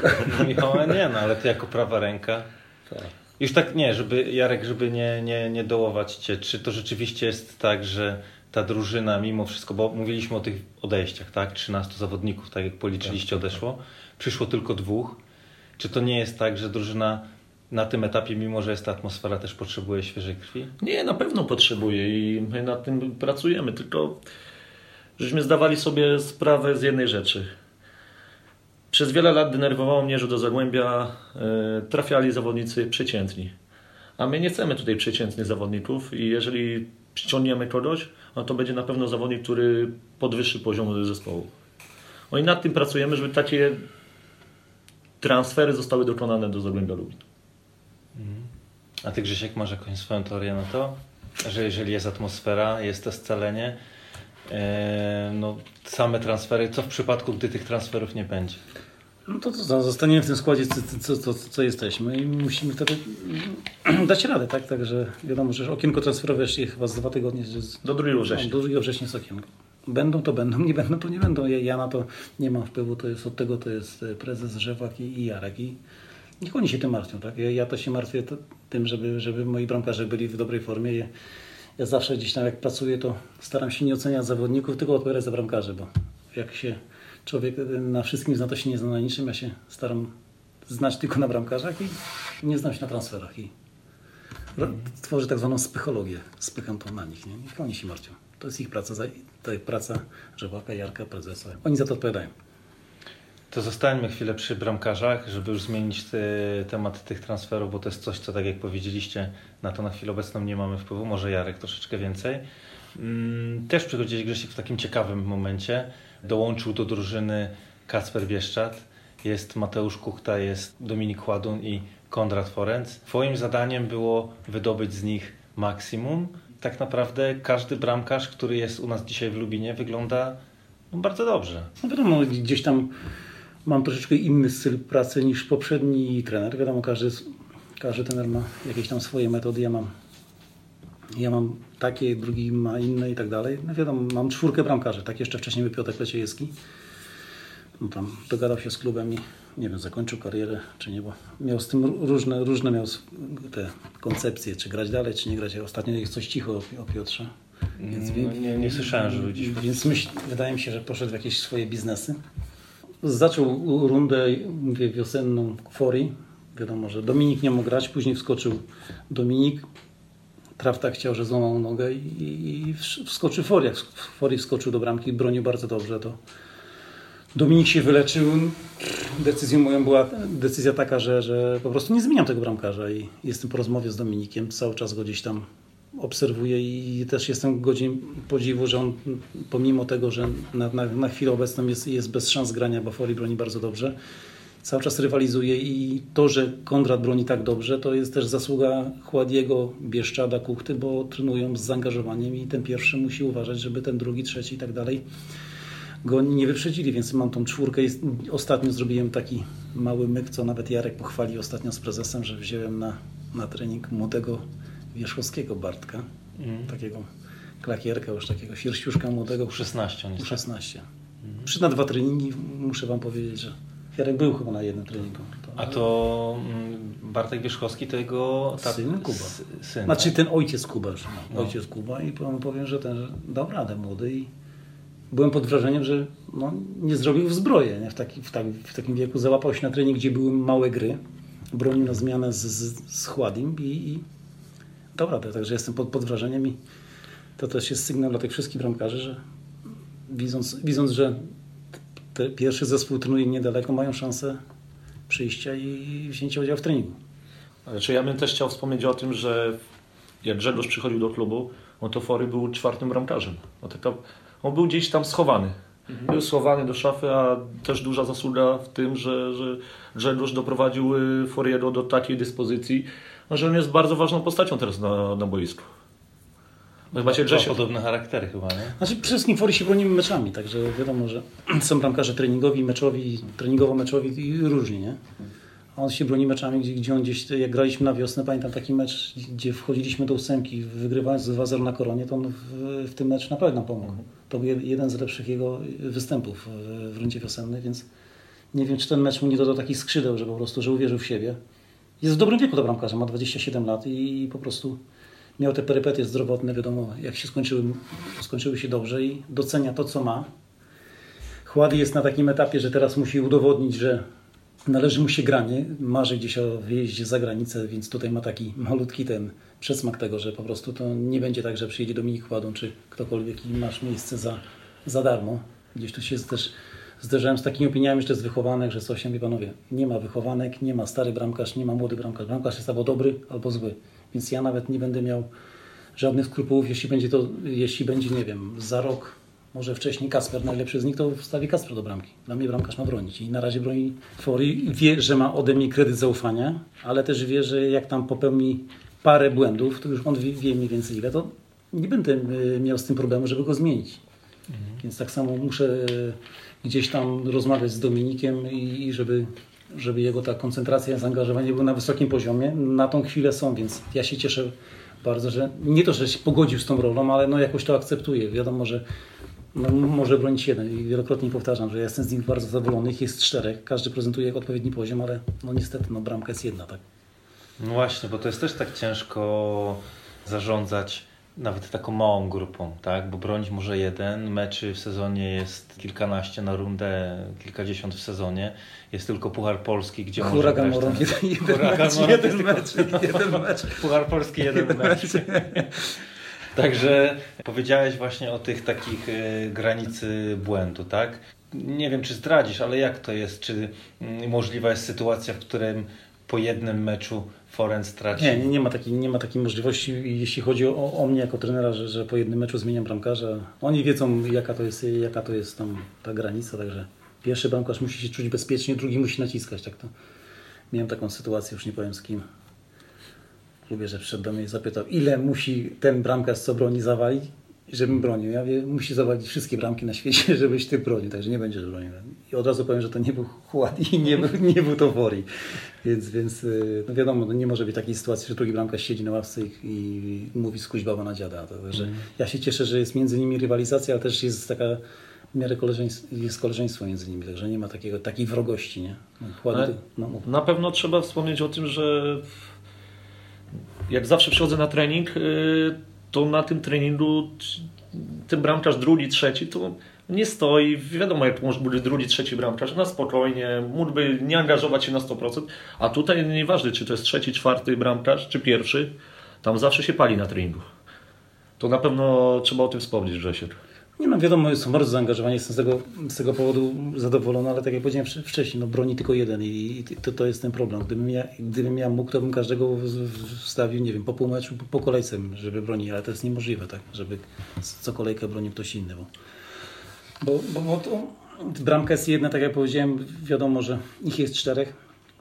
Michała nie, no ale ty jako prawa ręka. Już tak nie, żeby Jarek, żeby nie, nie, nie dołować cię. Czy to rzeczywiście jest tak, że ta drużyna mimo wszystko, bo mówiliśmy o tych odejściach, tak? 13 zawodników, tak jak policzyliście, odeszło. Przyszło tylko dwóch. Czy to nie jest tak, że drużyna na tym etapie, mimo że jest ta atmosfera, też potrzebuje świeżej krwi? Nie, na pewno potrzebuje i my nad tym pracujemy, tylko żeśmy zdawali sobie sprawę z jednej rzeczy. Przez wiele lat denerwowało mnie, że do Zagłębia e, trafiali zawodnicy przeciętni. A my nie chcemy tutaj przeciętnych zawodników i jeżeli ściągniemy kogoś, no to będzie na pewno zawodnik, który podwyższy poziom zespołu. No i nad tym pracujemy, żeby takie transfery zostały dokonane do Zagłębia Lubin. A ty Grzesiek masz jakąś swoją teorię na to, że jeżeli jest atmosfera, jest to scalenie, e, no same transfery, co w przypadku, gdy tych transferów nie będzie? No to, to zostaniemy w tym składzie, co, co, co, co jesteśmy i musimy wtedy dać radę, tak? Także wiadomo, że okienko transferowe jeszcze chyba z dwa tygodnie. Z, Do 2 września. Do 2 września jest okienko. Będą to będą, nie będą to nie będą. Ja, ja na to nie mam wpływu, to jest od tego to jest prezes Rzewak i, i Jarek i niech oni się tym martwią, tak? Ja, ja to się martwię to, tym, żeby, żeby moi bramkarze byli w dobrej formie. Ja, ja zawsze gdzieś tam jak pracuję, to staram się nie oceniać zawodników, tylko odpowiadać za bramkarzy, bo jak się człowiek na wszystkim zna, to się nie zna na niczym. Ja się staram znać tylko na bramkarzach i nie znam się na transferach. I tworzę tak zwaną psychologię. Spycham to na nich. Nie? Niech oni się martwią. To jest ich praca, to jest praca Żewaka, Jarka, prezesa. Oni za to odpowiadają. To zostańmy chwilę przy bramkarzach, żeby już zmienić te, temat tych transferów, bo to jest coś, co tak jak powiedzieliście, na to na chwilę obecną nie mamy wpływu. Może Jarek troszeczkę więcej. Też przychodziłeś Grzesiek w takim ciekawym momencie. Dołączył do drużyny Kacper Bieszczat, jest Mateusz Kuchta, jest Dominik Chładun i Konrad Forenc. Twoim zadaniem było wydobyć z nich maksimum. Tak naprawdę każdy bramkarz, który jest u nas dzisiaj w Lubinie wygląda no, bardzo dobrze. No wiadomo, gdzieś tam mam troszeczkę inny styl pracy niż poprzedni trener. Wiadomo, każdy, każdy trener ma jakieś tam swoje metody. Ja mam ja mam takie, drugi ma inne i tak dalej. No wiadomo, mam czwórkę bramkarzy, tak jeszcze wcześniej był Piotr Leciejewski. No tam dogadał się z klubem i nie wiem, zakończył karierę, czy nie, bo miał z tym różne, różne miał te koncepcje, czy grać dalej, czy nie grać. Ostatnio jest coś cicho o, o Piotrze. Więc no, nie, nie słyszałem, że gdzieś... Więc myśl, wydaje mi się, że poszedł w jakieś swoje biznesy. Zaczął rundę mówię, wiosenną Fori. Wiadomo, że Dominik nie mógł grać, później wskoczył Dominik. Trafta chciał, że złamał nogę i, i wskoczył Foria. Fori wskoczył do bramki, bronił bardzo dobrze. To Dominik się wyleczył. Decyzją moją była decyzja taka, że, że po prostu nie zmieniam tego bramkarza i jestem po rozmowie z Dominikiem. Cały czas go gdzieś tam obserwuję i też jestem godzin podziwu, że on pomimo tego, że na, na, na chwilę obecną jest, jest bez szans grania, bo Fori broni bardzo dobrze, cały czas rywalizuje i to, że Konrad broni tak dobrze, to jest też zasługa Chładiego, Bieszczada, Kuchty, bo trenują z zaangażowaniem i ten pierwszy musi uważać, żeby ten drugi, trzeci i tak dalej go nie wyprzedzili, więc mam tą czwórkę. Ostatnio zrobiłem taki mały myk, co nawet Jarek pochwalił ostatnio z prezesem, że wziąłem na, na trening młodego Wierzchowskiego Bartka, mm. takiego klakierka, już takiego sierściuszka młodego. U16 on jest. U16. Tak? Mm. Przy na dwa treningi muszę Wam powiedzieć, że Jarek był chyba na jednym treningu. To... A to mm, Bartek Wierzchowski to jego ta... syn Kuba. Syn, znaczy tak? ten ojciec Kuba, no. ojciec Kuba i powiem, że ten dał radę młody i byłem pod wrażeniem, że no, nie zrobił w zbroję. Nie? W, taki, w, tak, w takim wieku załapał się na trening, gdzie były małe gry. Bronił na zmianę z, z, z Chładim i, i dobra, także jestem pod, pod wrażeniem i to też jest sygnał dla tych wszystkich bramkarzy, że widząc, widząc że pierwszy zespół trenuje niedaleko, mają szansę przyjścia i wzięcia udziału w treningu. Ale czy ja bym też chciał wspomnieć o tym, że jak Grzegorz przychodził do klubu, on to Fory był czwartym bramkarzem. No taka on był gdzieś tam schowany. Mhm. Był schowany do szafy, a też duża zasługa w tym, że, że Grzegorz doprowadził y, Foriego do takiej dyspozycji, że on jest bardzo ważną postacią teraz na, na boisku. No chyba się podobne charaktery chyba, nie? Znaczy przede wszystkim Fori się bronimy meczami, także wiadomo, że (clears throat) są bramkarze treningowi, meczowi, treningowo-meczowi i różni, nie? A on się broni meczami, gdzie, gdzie on gdzieś, jak graliśmy na wiosnę, pamiętam taki mecz, gdzie wchodziliśmy do ósemki, wygrywając 2-0 na koronie, to on w, w tym meczu naprawdę nam pomógł. To był jed- jeden z lepszych jego występów w, rundzie wiosennej, więc nie wiem, czy ten mecz mu nie dodał takich skrzydeł, że po prostu, że uwierzył w siebie. Jest w dobrym wieku do bramkarza, ma 27 lat i po prostu miał te perypetie zdrowotne, wiadomo, jak się skończyły, skończyły się dobrze i docenia to, co ma. Chłady jest na takim etapie, że teraz musi udowodnić, że należy mu się granie. Marzy gdzieś o wyjeździe za granicę, więc tutaj ma taki malutki ten przesmak tego, że po prostu to nie będzie tak, że przyjedzie Dominik Chładą, czy ktokolwiek i masz miejsce za, za darmo. Gdzieś tu się też zderzałem z takimi opiniami, że to jest wychowanek, że coś, mówię, panowie, nie ma wychowanek, nie ma stary bramkarz, nie ma młody bramkarz. Bramkarz jest albo dobry, albo zły. Więc ja nawet nie będę miał żadnych skrupułów, jeśli będzie to, jeśli będzie, nie wiem, za rok, może wcześniej Kasper najlepszy z nich, to wstawi Kasper do bramki. Dla mnie bramkarz ma bronić i na razie broni Fori. Wie, że ma ode mnie kredyt zaufania, ale też wie, że jak tam popełni parę błędów, to już on wie, wie mniej więcej ile, to nie będę y, miał z tym problemu, żeby go zmienić. Więc tak samo muszę y, gdzieś tam rozmawiać z Dominikiem i, i żeby, żeby jego ta koncentracja, zaangażowanie było na wysokim poziomie. Na tą chwilę są, więc ja się cieszę bardzo, że nie to, że się pogodził z tą rolą, ale no jakoś to akceptuje. Wiadomo, że no, może bronić jeden i wielokrotnie powtarzam, że ja jestem z nich bardzo zadowolony. Ich jest czterech, każdy prezentuje odpowiedni poziom, ale no niestety no, bramka jest jedna, tak. No właśnie, bo to jest też tak ciężko zarządzać nawet taką małą grupą, tak? Bo bronić może jeden, meczy w sezonie jest kilkanaście na rundę, kilkadziesiąt w sezonie. Jest tylko Puchar Polski, gdzie może Huragan grać Moron, ten- jeden, (laughs) jeden Huragan mecz, jeden mecz, tylko- jeden (laughs) mecz. Puchar Polski jeden mecz. (laughs) Także powiedziałeś właśnie o tych takich e, granicy błędu, tak? Nie wiem, czy zdradzisz, ale jak to jest? Czy mm, możliwa jest sytuacja, w którym po jednym meczu Foren straci? Nie, nie, nie, ma takiej, nie ma takiej możliwości, jeśli chodzi o, o mnie jako trenera, że, że po jednym meczu zmieniam bramkarza. Oni wiedzą, jaka to jest, jaka to jest tam ta granica, także pierwszy bramkarz musi się czuć bezpiecznie, drugi musi naciskać. Tak to. Miałem taką sytuację, już nie powiem z kim. Lubię, że przyszedł do mnie i zapytał, ile musi ten bramkarz, co broni, zawalić, żebym bronił. Ja mówię, musi zawalić wszystkie bramki na świecie, (laughs) żebyś ty bronił, także nie będziesz bronił. I od razu powiem, że to nie był Chład i nie był, nie był to Wori. Więc, więc y, no wiadomo, no nie może być takiej sytuacji, że drugi bramkarz siedzi na ławce i, i mówi skuć baba na dziada. Także ja się cieszę, że jest między nimi rywalizacja, ale też jest taka w miarę koleżeństwo, jest koleżeństwo między nimi, także nie ma takiego, takiej wrogości. Nie? No, Chłady, no, mów. Na pewno trzeba wspomnieć o tym, że jak zawsze przychodzę na trening, y, to na tym treningu ten bramkarz drugi, trzeci, to nie stoi. Wiadomo, jak może być drugi, trzeci bramkarz, na spokojnie, mógłby nie angażować się na 100%, a tutaj nieważne, czy to jest trzeci, czwarty bramkarz, czy pierwszy, tam zawsze się pali na treningu. To na pewno trzeba o tym wspomnieć, Grzesiek. Nie no, wiadomo, są bardzo zaangażowani, jestem z tego, z tego powodu zadowolony, ale tak jak powiedziałem wcz- wcześniej, no broni tylko jeden i, to, to jest ten problem. Gdybym ja, gdybym ja mógł, to bym każdego wstawił, nie wiem, po pół meczu, po, po kolejce, żeby bronić, ale to jest niemożliwe, tak, żeby co kolejkę bronił ktoś inny, bo, bo, bo, bo to, bramka jest jedna, tak jak powiedziałem, wiadomo, że ich jest czterech.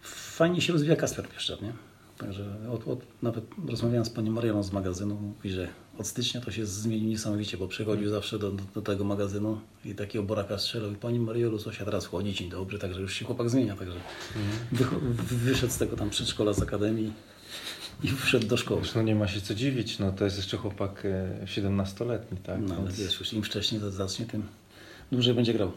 Fajnie się rozwija Kasper Pieszczak, nie? Także od, od, nawet rozmawiałem z panią Marianą z magazynu, mówi, że od stycznia to się zmienił niesamowicie, bo przychodził zawsze do, do, do tego magazynu i takiego boraka strzelał i pani Mariolu, coś, a teraz wchodzi, dzień dobry, także już się chłopak zmienia, także wycho- wyszedł z tego tam przedszkola z akademii i wszedł do szkoły. No nie ma się co dziwić, no to jest jeszcze chłopak e, 17-letni, tak? No ale Więc wiesz, już im wcześniej to zacznie, tym dłużej będzie grał.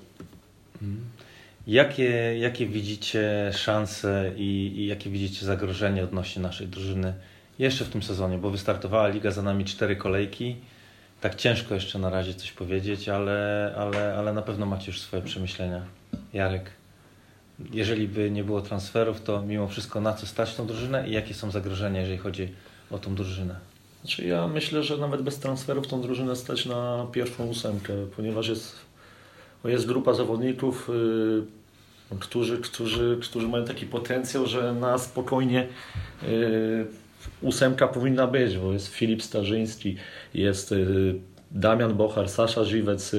Jakie, jakie widzicie szanse i, i jakie widzicie zagrożenie odnośnie naszej drużyny jeszcze w tym sezonie? Bo wystartowała liga za nami cztery kolejki. Tak ciężko jeszcze na razie coś powiedzieć, ale, ale, ale na pewno macie już swoje przemyślenia. Jarek, jeżeli by nie było transferów, to mimo wszystko na co stać tą drużynę i jakie są zagrożenia, jeżeli chodzi o tą drużynę? Znaczy ja myślę, że nawet bez transferów tą drużynę stać na pierwszą ósemkę, ponieważ jest, jest grupa zawodników, yy, którzy, którzy, którzy mają taki potencjał, że na spokojnie yy, ósemka powinna być, bo jest Filip Starzyński, jest yy, Damian Bochar, Sasza Żywec,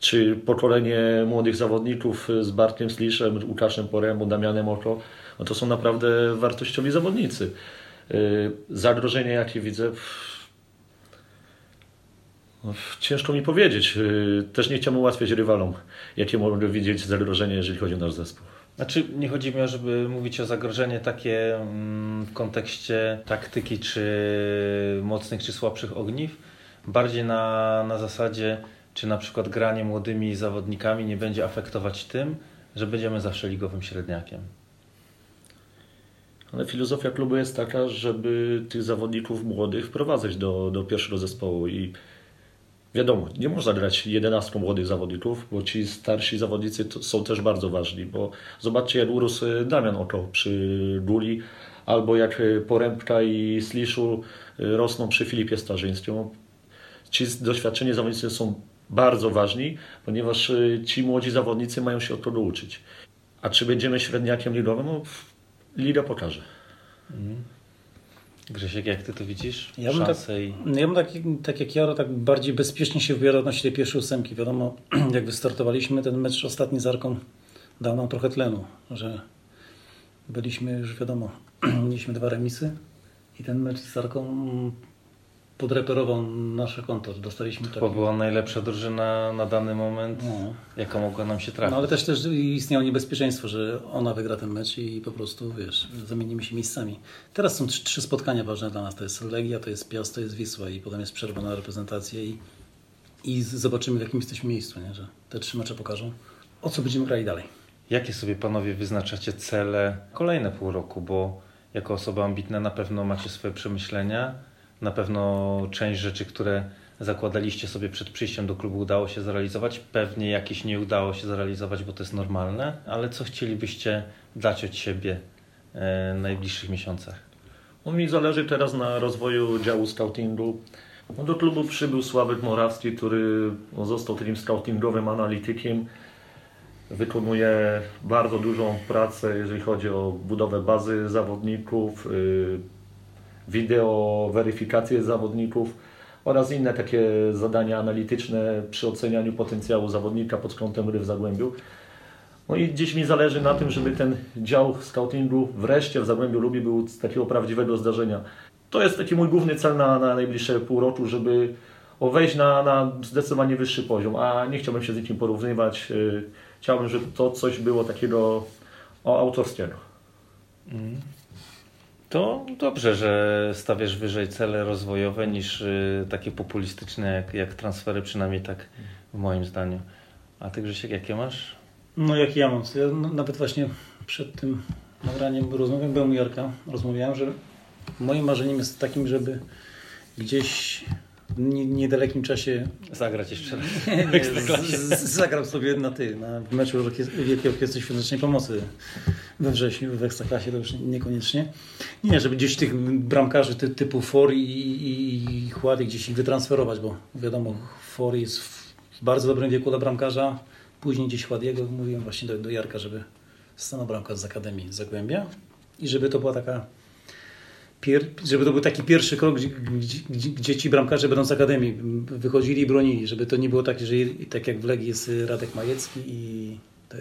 czy pokolenie młodych zawodników z Bartkiem Sliszem, Łukaszem Poremu, Damianem Oko, no to są naprawdę wartościowi zawodnicy. Zagrożenie, jakie widzę, No, ciężko mi powiedzieć. Y, też nie chciałbym ułatwiać rywalom, jakie mogą widzieć zagrożenie, jeżeli chodzi o nasz zespół. Znaczy, nie chodzi mi o, żeby mówić o zagrożenie takie mm, w kontekście taktyki, czy mocnych, czy słabszych ogniw. Bardziej na, na zasadzie, czy na przykład granie młodymi zawodnikami nie będzie afektować tym, że będziemy zawsze ligowym średniakiem. Ale filozofia klubu jest taka, żeby tych zawodników młodych wprowadzać do, do pierwszego zespołu i wiadomo, nie można grać 11 młodych zawodników, bo ci starsi zawodnicy są też bardzo ważni, bo zobaczcie jak urósł Damian Oko przy Guli, albo jak Porębka i Sliszu rosną przy Filipie Starzyńskim. Ci doświadczeni zawodnicy są bardzo ważni, ponieważ ci młodzi zawodnicy mają się od tego uczyć. A czy będziemy średniakiem ligowym? No, Liga pokaże. Mhm. Grzesiek, jak ty to widzisz? Ja bym, tak, i... ja bym tak, tak jak Jaro, tak bardziej bezpiecznie się wybierał odnośnie tej pierwszej ósemki. Wiadomo, (clears throat) jak wystartowaliśmy, ten mecz ostatni z Arką dał nam trochę tlenu, że byliśmy już wiadomo, (clears throat) mieliśmy dwa remisy i ten mecz z Arką podreperował nasze konto. Dostaliśmy to była najlepsza drużyna na dany moment, no. jaka mogła nam się trafić. No ale też, też istniało niebezpieczeństwo, że ona wygra ten mecz i po prostu, wiesz, zamienimy się miejscami. Teraz są trzy, trzy spotkania ważne dla nas. To jest Legia, to jest Piast, to jest Wisła i potem jest przerwa na reprezentację i, i zobaczymy w jakim jesteśmy miejscu, nie? że te trzy mecze pokażą, o co będziemy grali dalej. Jakie sobie panowie wyznaczacie cele kolejne pół roku, bo jako osoba ambitna na pewno macie swoje przemyślenia, na pewno część rzeczy, które zakładaliście sobie przed przyjściem do klubu udało się zrealizować. Pewnie jakieś nie udało się zrealizować, bo to jest normalne, ale co chcielibyście dać od siebie e, w najbliższych miesiącach? No, mi zależy teraz na rozwoju działu scoutingu. No, do klubu przybył Sławek Morawski, który no, został takim scoutingowym analitykiem. Wykonuje bardzo dużą pracę, jeżeli chodzi o budowę bazy zawodników, y, wideo, weryfikację zawodników oraz inne takie zadania analityczne przy ocenianiu potencjału zawodnika pod kątem gry w Zagłębiu. No i gdzieś mi zależy na tym, żeby ten dział scoutingu wreszcie w Zagłębiu Lubi był z takiego prawdziwego zdarzenia. To jest taki mój główny cel na, na najbliższe pół roku, żeby wejść na, na zdecydowanie wyższy poziom, a nie chciałbym się z nikim porównywać. Y, chciałbym, żeby to coś było takiego autorskiego. Mm. To dobrze, że stawiasz wyżej cele rozwojowe niż y, takie populistyczne jak, jak transfery, przynajmniej tak w moim zdaniu. A ty Grzesiek, jakie masz? No jak ja mam. Ja nawet właśnie przed tym nagraniem rozmawiałem, byłem u Jarka, rozmawiałem, że moim marzeniem jest takim, żeby gdzieś w niedalekim czasie zagrać jeszcze raz. (laughs) zagram sobie na ty, na meczu Wielkiej Orkiestry Świątecznej Pomocy we wrześniu, w Ekstraklasie to już niekoniecznie. Nie, żeby gdzieś tych bramkarzy ty, typu Fori i, i, i Chłady gdzieś ich wytransferować, bo wiadomo, Fori jest w bardzo dobrym wieku dla bramkarza, później gdzieś Chładiego, mówiłem właśnie do, do Jarka, żeby stanął bramkarz z Akademii Zagłębia i żeby to była taka żeby to był taki pierwszy krok, gdzie, gdzie, gdzie, ci bramkarze będą z Akademii wychodzili i bronili, żeby to nie było tak, że tak jak w Legii jest Radek Majecki i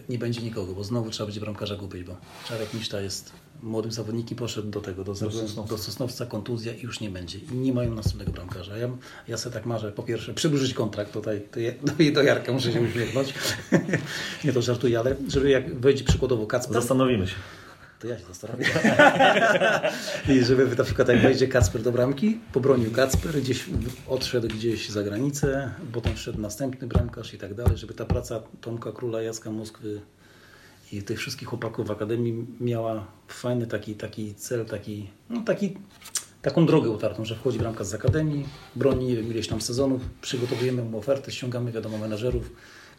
nie będzie nikogo, bo znowu trzeba będzie bramkarza kupić, bo Czarek Miszta jest młodym zawodnikiem, poszedł do tego, do, do, do Sosnowca, kontuzja i już nie będzie. I nie mają następnego bramkarza. Ja, ja sobie tak marzę, po pierwsze, przedłużyć kontrakt tutaj, do, do Jarka muszę się uśmiechnąć. (laughs) nie to żartuję, ale żeby jak wejdzie przykładowo Kacper... Zastanowimy się to ja się zastanowię. (laughs) I żeby na przykład jak wejdzie Kacper do bramki, pobronił Kacper, gdzieś odszedł gdzieś za granicę, potem wszedł następny bramkarz i tak dalej, żeby ta praca Tomka Króla, Jacka Moskwy i tych wszystkich chłopaków w Akademii miała fajny taki, taki cel, taki, no taki, taką drogę utartą, że wchodzi bramka z Akademii, broni nie wiem ileś tam sezonów, przygotowujemy mu ofertę, ściągamy wiadomo menedżerów,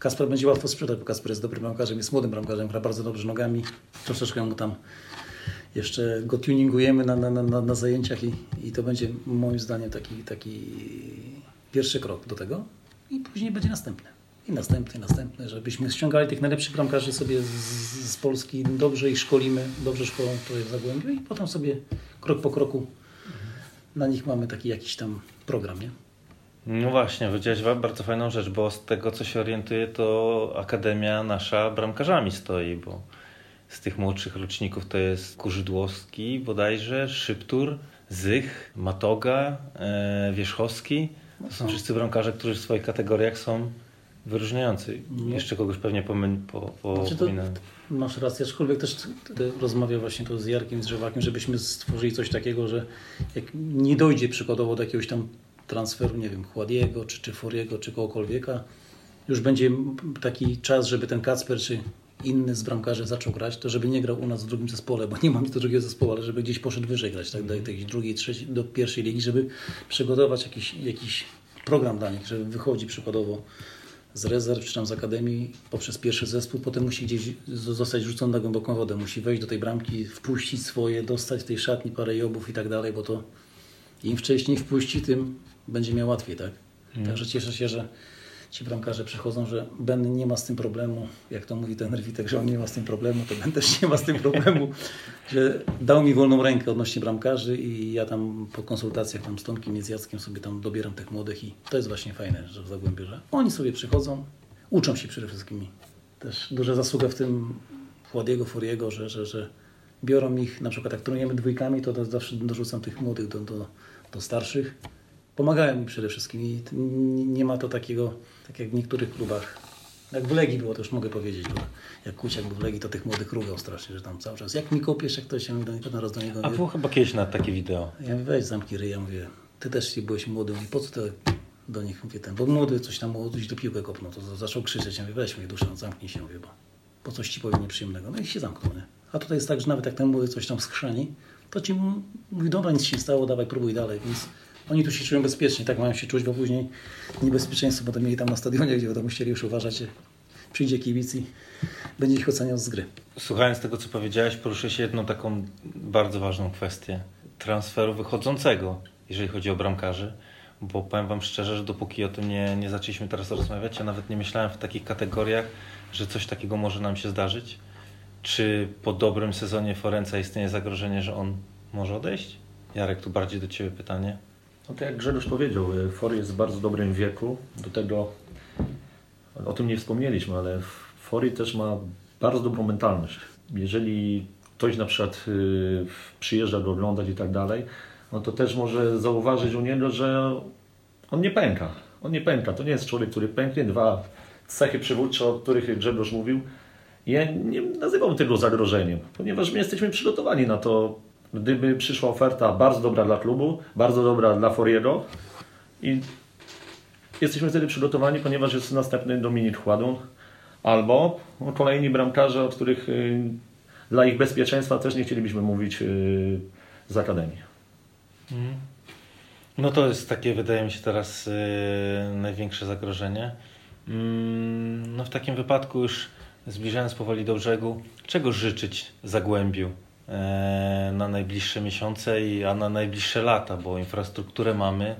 Kasper będzie łatwo sprzedać, bo Kasper jest dobrym bramkarzem, jest młodym bramkarzem, gra bardzo dobrze nogami. Troszeczkę mu tam jeszcze go tuningujemy na, na, na, na zajęciach i, i to będzie moim zdaniem taki, taki pierwszy krok do tego i później będzie następny. I następny, następny, żebyśmy ściągali tych najlepszych bramkarzy sobie z, z Polski, dobrze ich szkolimy, dobrze szkolą jest w Zagłębiu i potem sobie krok po kroku na nich mamy taki jakiś tam program, nie? No właśnie, powiedziałeś bardzo fajną rzecz, bo z tego co się orientuję, to Akademia nasza bramkarzami stoi, bo z tych młodszych roczników to jest Kurzydłowski bodajże, Szybtur, Zych, Matoga, e, Wierzchowski. To są wszyscy bramkarze, którzy w swoich kategoriach są wyróżniający. Jeszcze kogoś pewnie pomin, po, po, Znaczy to, masz rację, aczkolwiek też rozmawiał właśnie to z Jarkiem, z Drzewakiem, żebyśmy stworzyli coś takiego, że jak nie dojdzie przykładowo do jakiegoś tam transferu, nie wiem, Chładiego, czy, czy Foriego, czy kogokolwieka, już będzie taki czas, żeby ten Kacper, czy inny z bramkarzy zaczął grać, to żeby nie grał u nas w drugim zespole, bo nie mam do drugiego zespołu, ale żeby gdzieś poszedł wyżej grać, tak, do jakiejś drugiej, trzeciej, do pierwszej ligi, żeby przygotować jakiś, jakiś program dla nich, żeby wychodzi przykładowo z rezerw czy tam z akademii poprzez pierwszy zespół, potem musi gdzieś zostać rzucony na głęboką wodę, musi wejść do tej bramki, wpuścić swoje, dostać tej szatni parę jobów i tak dalej, bo to im wcześniej wpuści, tym będzie miał łatwiej, tak? Także cieszę się, że ci bramkarze przychodzą, że Ben nie ma z tym problemu, jak to mówi ten Witek, że on nie ma z tym problemu, to Ben też nie ma z tym problemu, (laughs) że dał mi wolną rękę odnośnie bramkarzy i ja tam po konsultacjach tam z Tomkiem i z Jackiem sobie tam dobieram tych młodych i to jest właśnie fajne, że w Zagłębiu, że oni sobie przychodzą, uczą się przede wszystkim. Też duża zasługa w tym Władego, Furiego, że, że, że biorą ich, na przykład jak trenujemy dwójkami, to, to zawsze dorzucam tych młodych do, do, do starszych. Pomagają mi przede wszystkim i nie ma to takiego, tak jak w niektórych klubach. Jak w Legii było, to już mogę powiedzieć, bo jak Kuciak był w Legii, to tych młodych ruгał strasznie, że tam cały czas, jak mi kopiesz, jak ktoś się mówi do niego, raz do niego A było chyba kiedyś na takie wideo. ja mówię, weź zamknij ryj, ja mówię, ty też byłeś młody, mówi, po co to do nich mówię ten, bo młody coś tam młody do piłkę kopnął, to zaczął krzyczeć, ja mówię, weź mnie duszę, zamknij się, mówię, bo po coś ci powie nieprzyjemnego, no i się zamknął, nie? A tutaj jest tak, że nawet jak ten młody coś tam skrzeni, to ci mówi, dobra, nic się nie stało, dawaj, próbuj dalej, więc oni tu się czują bezpiecznie, tak mają się czuć, bo później niebezpieczeństwo będą mieli tam na stadionie, gdzie będą musieli już uważać, przyjdzie kibic i będzie ich oceniał z gry. Słuchając tego, co powiedziałeś, poruszę się jedną taką bardzo ważną kwestię. Transferu wychodzącego, jeżeli chodzi o bramkarzy. Bo powiem Wam szczerze, że dopóki o tym nie, nie zaczęliśmy teraz rozmawiać, ja nawet nie myślałem w takich kategoriach, że coś takiego może nam się zdarzyć. Czy po dobrym sezonie Forenca istnieje zagrożenie, że on może odejść? Jarek, tu bardziej do Ciebie pytanie. No to jak Grzegorz powiedział, y, For jest w bardzo dobrym wieku. Do tego, o tym nie wspomnieliśmy, ale Fori też ma bardzo dobrą mentalność. Jeżeli ktoś na przykład y, przyjeżdża go oglądać i tak dalej, no to też może zauważyć u niego, że on nie pęka. On nie pęka. To nie jest człowiek, który pęknie. Dwa cechy przywódcze, o których Grzegorz mówił. Ja nie nazywam tego zagrożeniem, ponieważ my jesteśmy przygotowani na to, gdyby przyszła oferta bardzo dobra dla klubu, bardzo dobra dla Foriego i jesteśmy wtedy przygotowani, ponieważ jest następny Dominik Chładun albo kolejni bramkarze, o których y, dla ich bezpieczeństwa też nie chcielibyśmy mówić y, z Akademii. No to jest takie, wydaje mi się teraz yy, największe zagrożenie. Mm, no w takim wypadku już zbliżając powoli do brzegu, czego życzyć Zagłębiu na najbliższe miesiące, a na najbliższe lata, bo infrastrukturę mamy,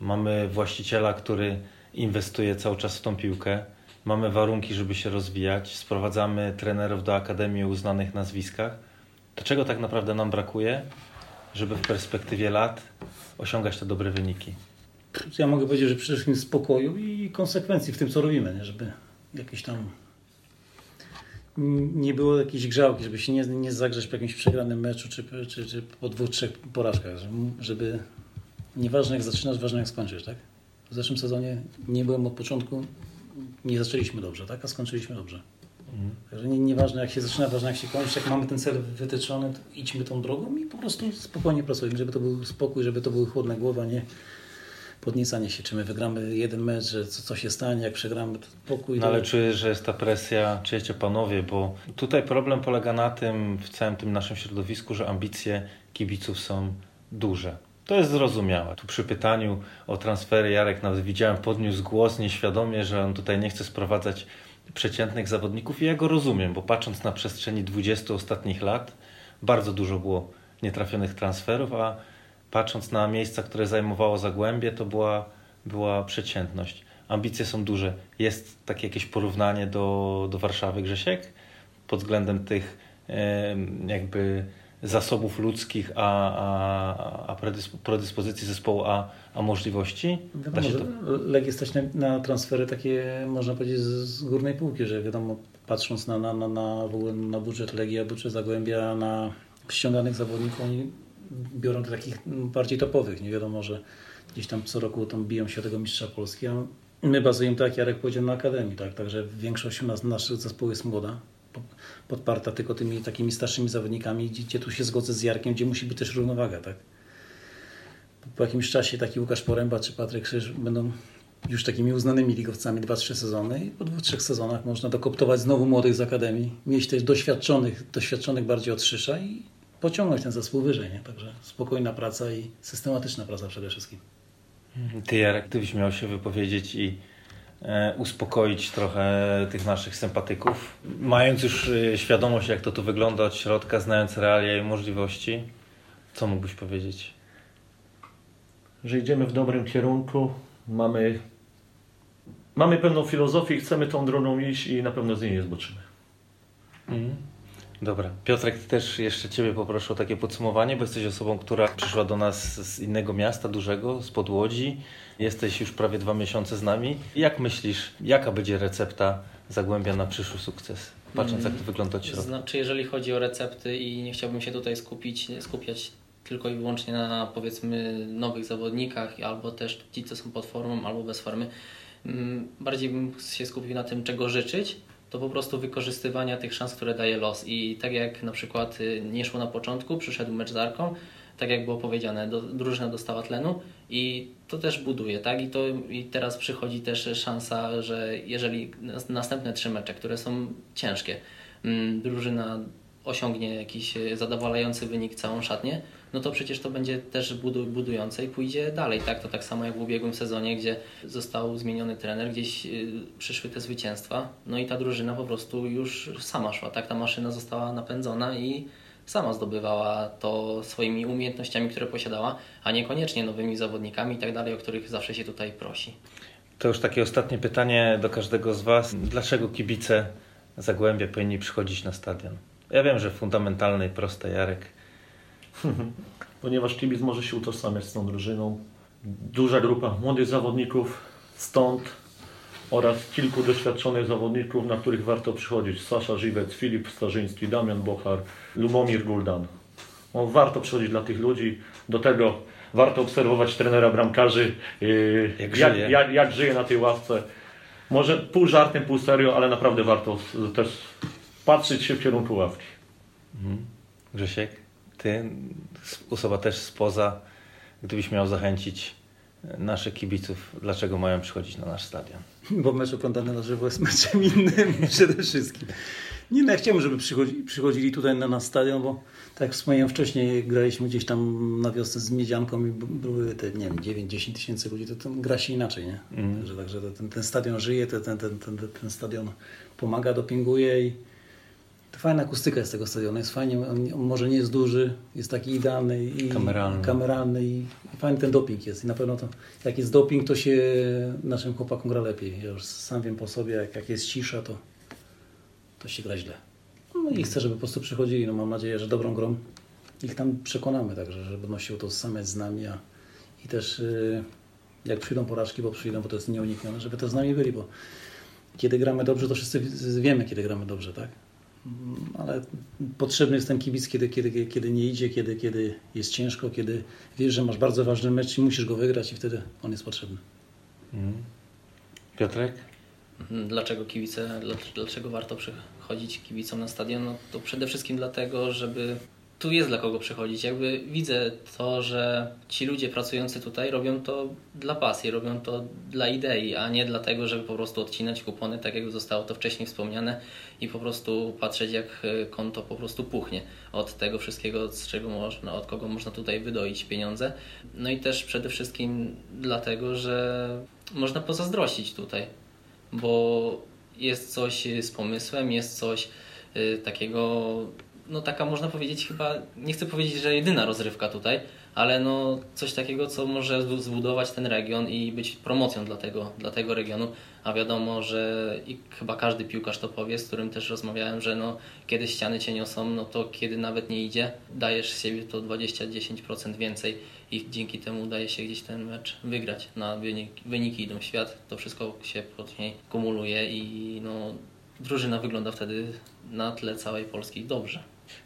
mamy właściciela, który inwestuje cały czas w tą piłkę, mamy warunki, żeby się rozwijać, sprowadzamy trenerów do Akademii o uznanych nazwiskach. To czego tak naprawdę nam brakuje, żeby w perspektywie lat osiągać te dobre wyniki? Ja mogę powiedzieć, że przede wszystkim spokoju i konsekwencji w tym, co robimy, nie? żeby jakieś tam nie było jakiejś grzałki, żeby się nie, nie zagrzeć po jakimś przegranym meczu, czy, czy, czy po dwóch, trzech porażkach, żeby nieważne jak zaczynasz, ważne jak skończysz, tak? W zeszłym sezonie nie byłem od początku, nie zaczęliśmy dobrze, tak? A skończyliśmy dobrze. Mhm. Także nie, nieważne jak się zaczyna, ważne jak się kończy, jak mamy ten cel wytyczony, to idźmy tą drogą i po prostu spokojnie pracujmy, żeby to był spokój, żeby to były chłodne głowy, a nie podniecanie się, czy my wygramy jeden mecz, że co, co się stanie, jak przegramy, to spokój. No ale czuję, że jest ta presja, czujecie panowie, bo tutaj problem polega na tym, w całym tym naszym środowisku, że ambicje kibiców są duże. To jest zrozumiałe. Tu przy pytaniu o transfery Jarek nawet widziałem, podniósł głos nieświadomie, że on tutaj nie chce sprowadzać przeciętnych zawodników i ja go rozumiem, bo patrząc na przestrzeni 20 ostatnich lat, bardzo dużo było nietrafionych transferów, a patrząc na miejsca, które zajmowało Zagłębie, to była, była przeciętność. Ambicje są duże. Jest takie jakieś porównanie do, do Warszawy, Grzesiek? Pod względem tych jakby zasobów ludzkich, a, a, a predysp- predyspozycji zespołu, a, a możliwości? Da Wiadomo, się to... Legii stać na, na transfery takie, można powiedzieć, z, z górnej półki, że wiadomo, patrząc na, na, na, na, w ogóle na budżet Legii, a budżet Zagłębia, na ściąganych zawodników, oni biorą do takich bardziej topowych. Nie wiadomo, że gdzieś tam co roku tam biją się tego mistrza Polski, a my bazujemy, tak jak Jarek powiedział, na Akademii, tak? Także większość u nas, naszych zespołu jest młoda, po- podparta tylko tymi takimi starszymi zawodnikami, gdzie, tu się zgodzę z Jarkiem, gdzie musi być też równowaga, tak? Po, jakimś czasie taki Łukasz Poręba czy Patryk Krzyż będą już takimi uznanymi ligowcami 2-3 sezony i po dwóch, trzech sezonach można dokoptować znowu młodych z Akademii, mieć też doświadczonych, doświadczonych bardziej od Szysza i pociągnąć ten zespół wyżej, nie? Także spokojna praca i systematyczna praca przede wszystkim. Ty Jarek, gdybyś miał się wypowiedzieć i e, uspokoić trochę tych naszych sympatyków, mając już e, świadomość jak to tu wygląda od środka, znając realia i możliwości, co mógłbyś powiedzieć? że idziemy w dobrym kierunku, mamy, mamy pewną filozofię i chcemy tą drogą iść i na pewno z niej nie zboczymy. Mhm. Dobra. Piotrek, też jeszcze Ciebie poproszę o takie podsumowanie, bo jesteś osobą, która przyszła do nas z innego miasta, dużego, z Podłodzi. Jesteś już prawie dwa miesiące z nami. Jak myślisz, jaka będzie recepta Zagłębia na przyszły sukces? Patrząc jak to wygląda od środka. Znaczy, jeżeli chodzi o recepty i nie chciałbym się tutaj skupić, skupiać tylko i wyłącznie na powiedzmy nowych zawodnikach, albo też ci, co są pod formą, albo bez formy. Mm, Bardziej bym się skupił na tym, czego życzyć, to po prostu wykorzystywania tych szans, które daje los. I tak jak na przykład y, nie szło na początku, przyszedł mecz z Arką, tak jak było powiedziane, do, drużyna dostała tlenu i to też buduje, tak? I, to, I teraz przychodzi też szansa, że jeżeli nas- następne trzy mecze, które są ciężkie, mm, drużyna osiągnie jakiś e, zadowalający wynik całą szatnię, no to przecież to będzie też budu, budujące i pójdzie dalej, tak? To tak samo jak w ubiegłym sezonie, gdzie został zmieniony trener, gdzieś y, przyszły te zwycięstwa, no i ta drużyna po prostu już sama szła, tak? Ta maszyna została napędzona i sama zdobywała to swoimi umiejętnościami, które posiadała, a niekoniecznie nowymi zawodnikami i tak dalej, o których zawsze się tutaj prosi. To już takie ostatnie pytanie do każdego z Was. Dlaczego kibice Zagłębia powinni przychodzić na stadion? Ja wiem, że fundamentalne i proste, Jarek. (laughs) Ponieważ kibic może się utożsamiać z tą drużyną. Duża grupa młodych zawodników stąd oraz kilku doświadczonych zawodników, na których warto przychodzić. Sasza Żywec, Filip Starzyński, Damian Bochar, Lubomir Guldan. No, warto przychodzić dla tych ludzi. Do tego warto obserwować trenera bramkarzy, yy, Jak jak, żyje. jak, jak żyje na tej ławce. Może pół żartem, pół serio, ale naprawdę warto też patrzeć się w kierunku ławki. Grzesiek, Ty, osoba też spoza, gdybyś miał zachęcić naszych kibiców, dlaczego mają przychodzić na nasz stadion? (laughs) Bo mecz oglądany na żywo jest meczem innym (laughs) przede wszystkim. Nie, no ja chciałbym, żeby przychodzi, przychodzili tutaj na nasz stadion, bo tak jak wspomniałem wcześniej, graliśmy gdzieś tam na wiosce z Miedzianką i były te, nie wiem, 9-10 tysięcy ludzi, to tam gra się inaczej, nie? Także, także to ten, ten stadion żyje, to ten, ten, ten, ten stadion pomaga, dopinguje i to fajna akustyka jest tego stadionu, jest fajnie, on, on może nie jest duży, jest taki idealny i Kameralny. kameralny i, i fajny ten doping jest i na pewno to, jak jest doping, to się naszym chłopakom gra lepiej. Ja już sam wiem po sobie, jak, jak jest cisza, to, to się gra źle. No i chcę, żeby po prostu przychodzili, no mam nadzieję, że dobrą grą ich tam przekonamy także, że będą się utożsamiać z nami, a i też y, jak przyjdą porażki, bo przyjdą, bo to jest nieuniknione, żeby też z nami byli, bo kiedy gramy dobrze, to wszyscy wiemy, kiedy gramy dobrze, tak? Ale potrzebny jest ten kibic, kiedy, kiedy, kiedy nie idzie, kiedy, kiedy jest ciężko, kiedy wiesz, że masz bardzo ważny mecz i musisz go wygrać i wtedy on jest potrzebny. Mhm. Piotrek? Mhm, Dlaczego kibice, dlac- dlaczego warto przychodzić kibicom na stadion? No to przede wszystkim dlatego, żeby tu jest dla kogo przychodzić. Jakby widzę to, że ci ludzie pracujący tutaj robią to dla pasji, robią to dla idei, a nie dlatego, żeby po prostu odcinać kupony, tak jak zostało to wcześniej wspomniane i po prostu patrzeć jak e, konto po prostu puchnie od tego wszystkiego, z czego można, od kogo można tutaj wydoić pieniądze. No i też przede wszystkim dlatego, że można pozazdrościć tutaj bo jest coś z pomysłem, jest coś y, takiego, no taka można powiedzieć chyba, nie chcę powiedzieć, że jedyna rozrywka tutaj, ale no coś takiego, co może zbu- zbudować ten region i być promocją dla tego, dla tego regionu, a wiadomo, że i chyba każdy piłkarz to powie, z którym też rozmawiałem, że no kiedy ściany cię niosą, no to kiedy nawet nie idzie, dajesz z siebie to 20-10% więcej i dzięki temu udaje się gdzieś ten mecz wygrać. Na wyniki, wyniki idą w świat, to wszystko się później kumuluje i no, drużyna wygląda wtedy na tle całej Polski dobrze.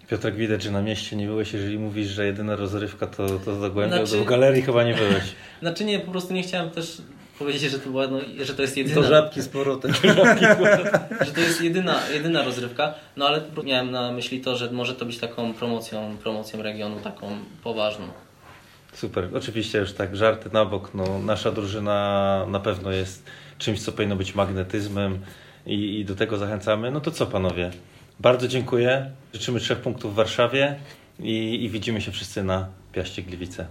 Piotrek, widać, że na mieście nie byłeś. Jeżeli mówisz, że jedyna rozrywka to, to Zagłębia, Znaczy- do galerii chyba nie byłeś. (laughs) Znaczy nie, po prostu nie chciałem też powiedzieć, że to była, no, że to jest jedyna. Do (laughs) żabki z powrotem. że to jest jedyna, jedyna rozrywka, no ale miałem na myśli to, że może to być taką promocją, promocją regionu, taką poważną. Super. Oczywiście już tak żarty na bok. No, nasza drużyna na pewno jest czymś, co powinno być magnetyzmem i, i do tego zachęcamy. No to co panowie? Bardzo dziękuję. Życzymy trzech punktów w Warszawie i, i widzimy się wszyscy na Piaście Gliwice.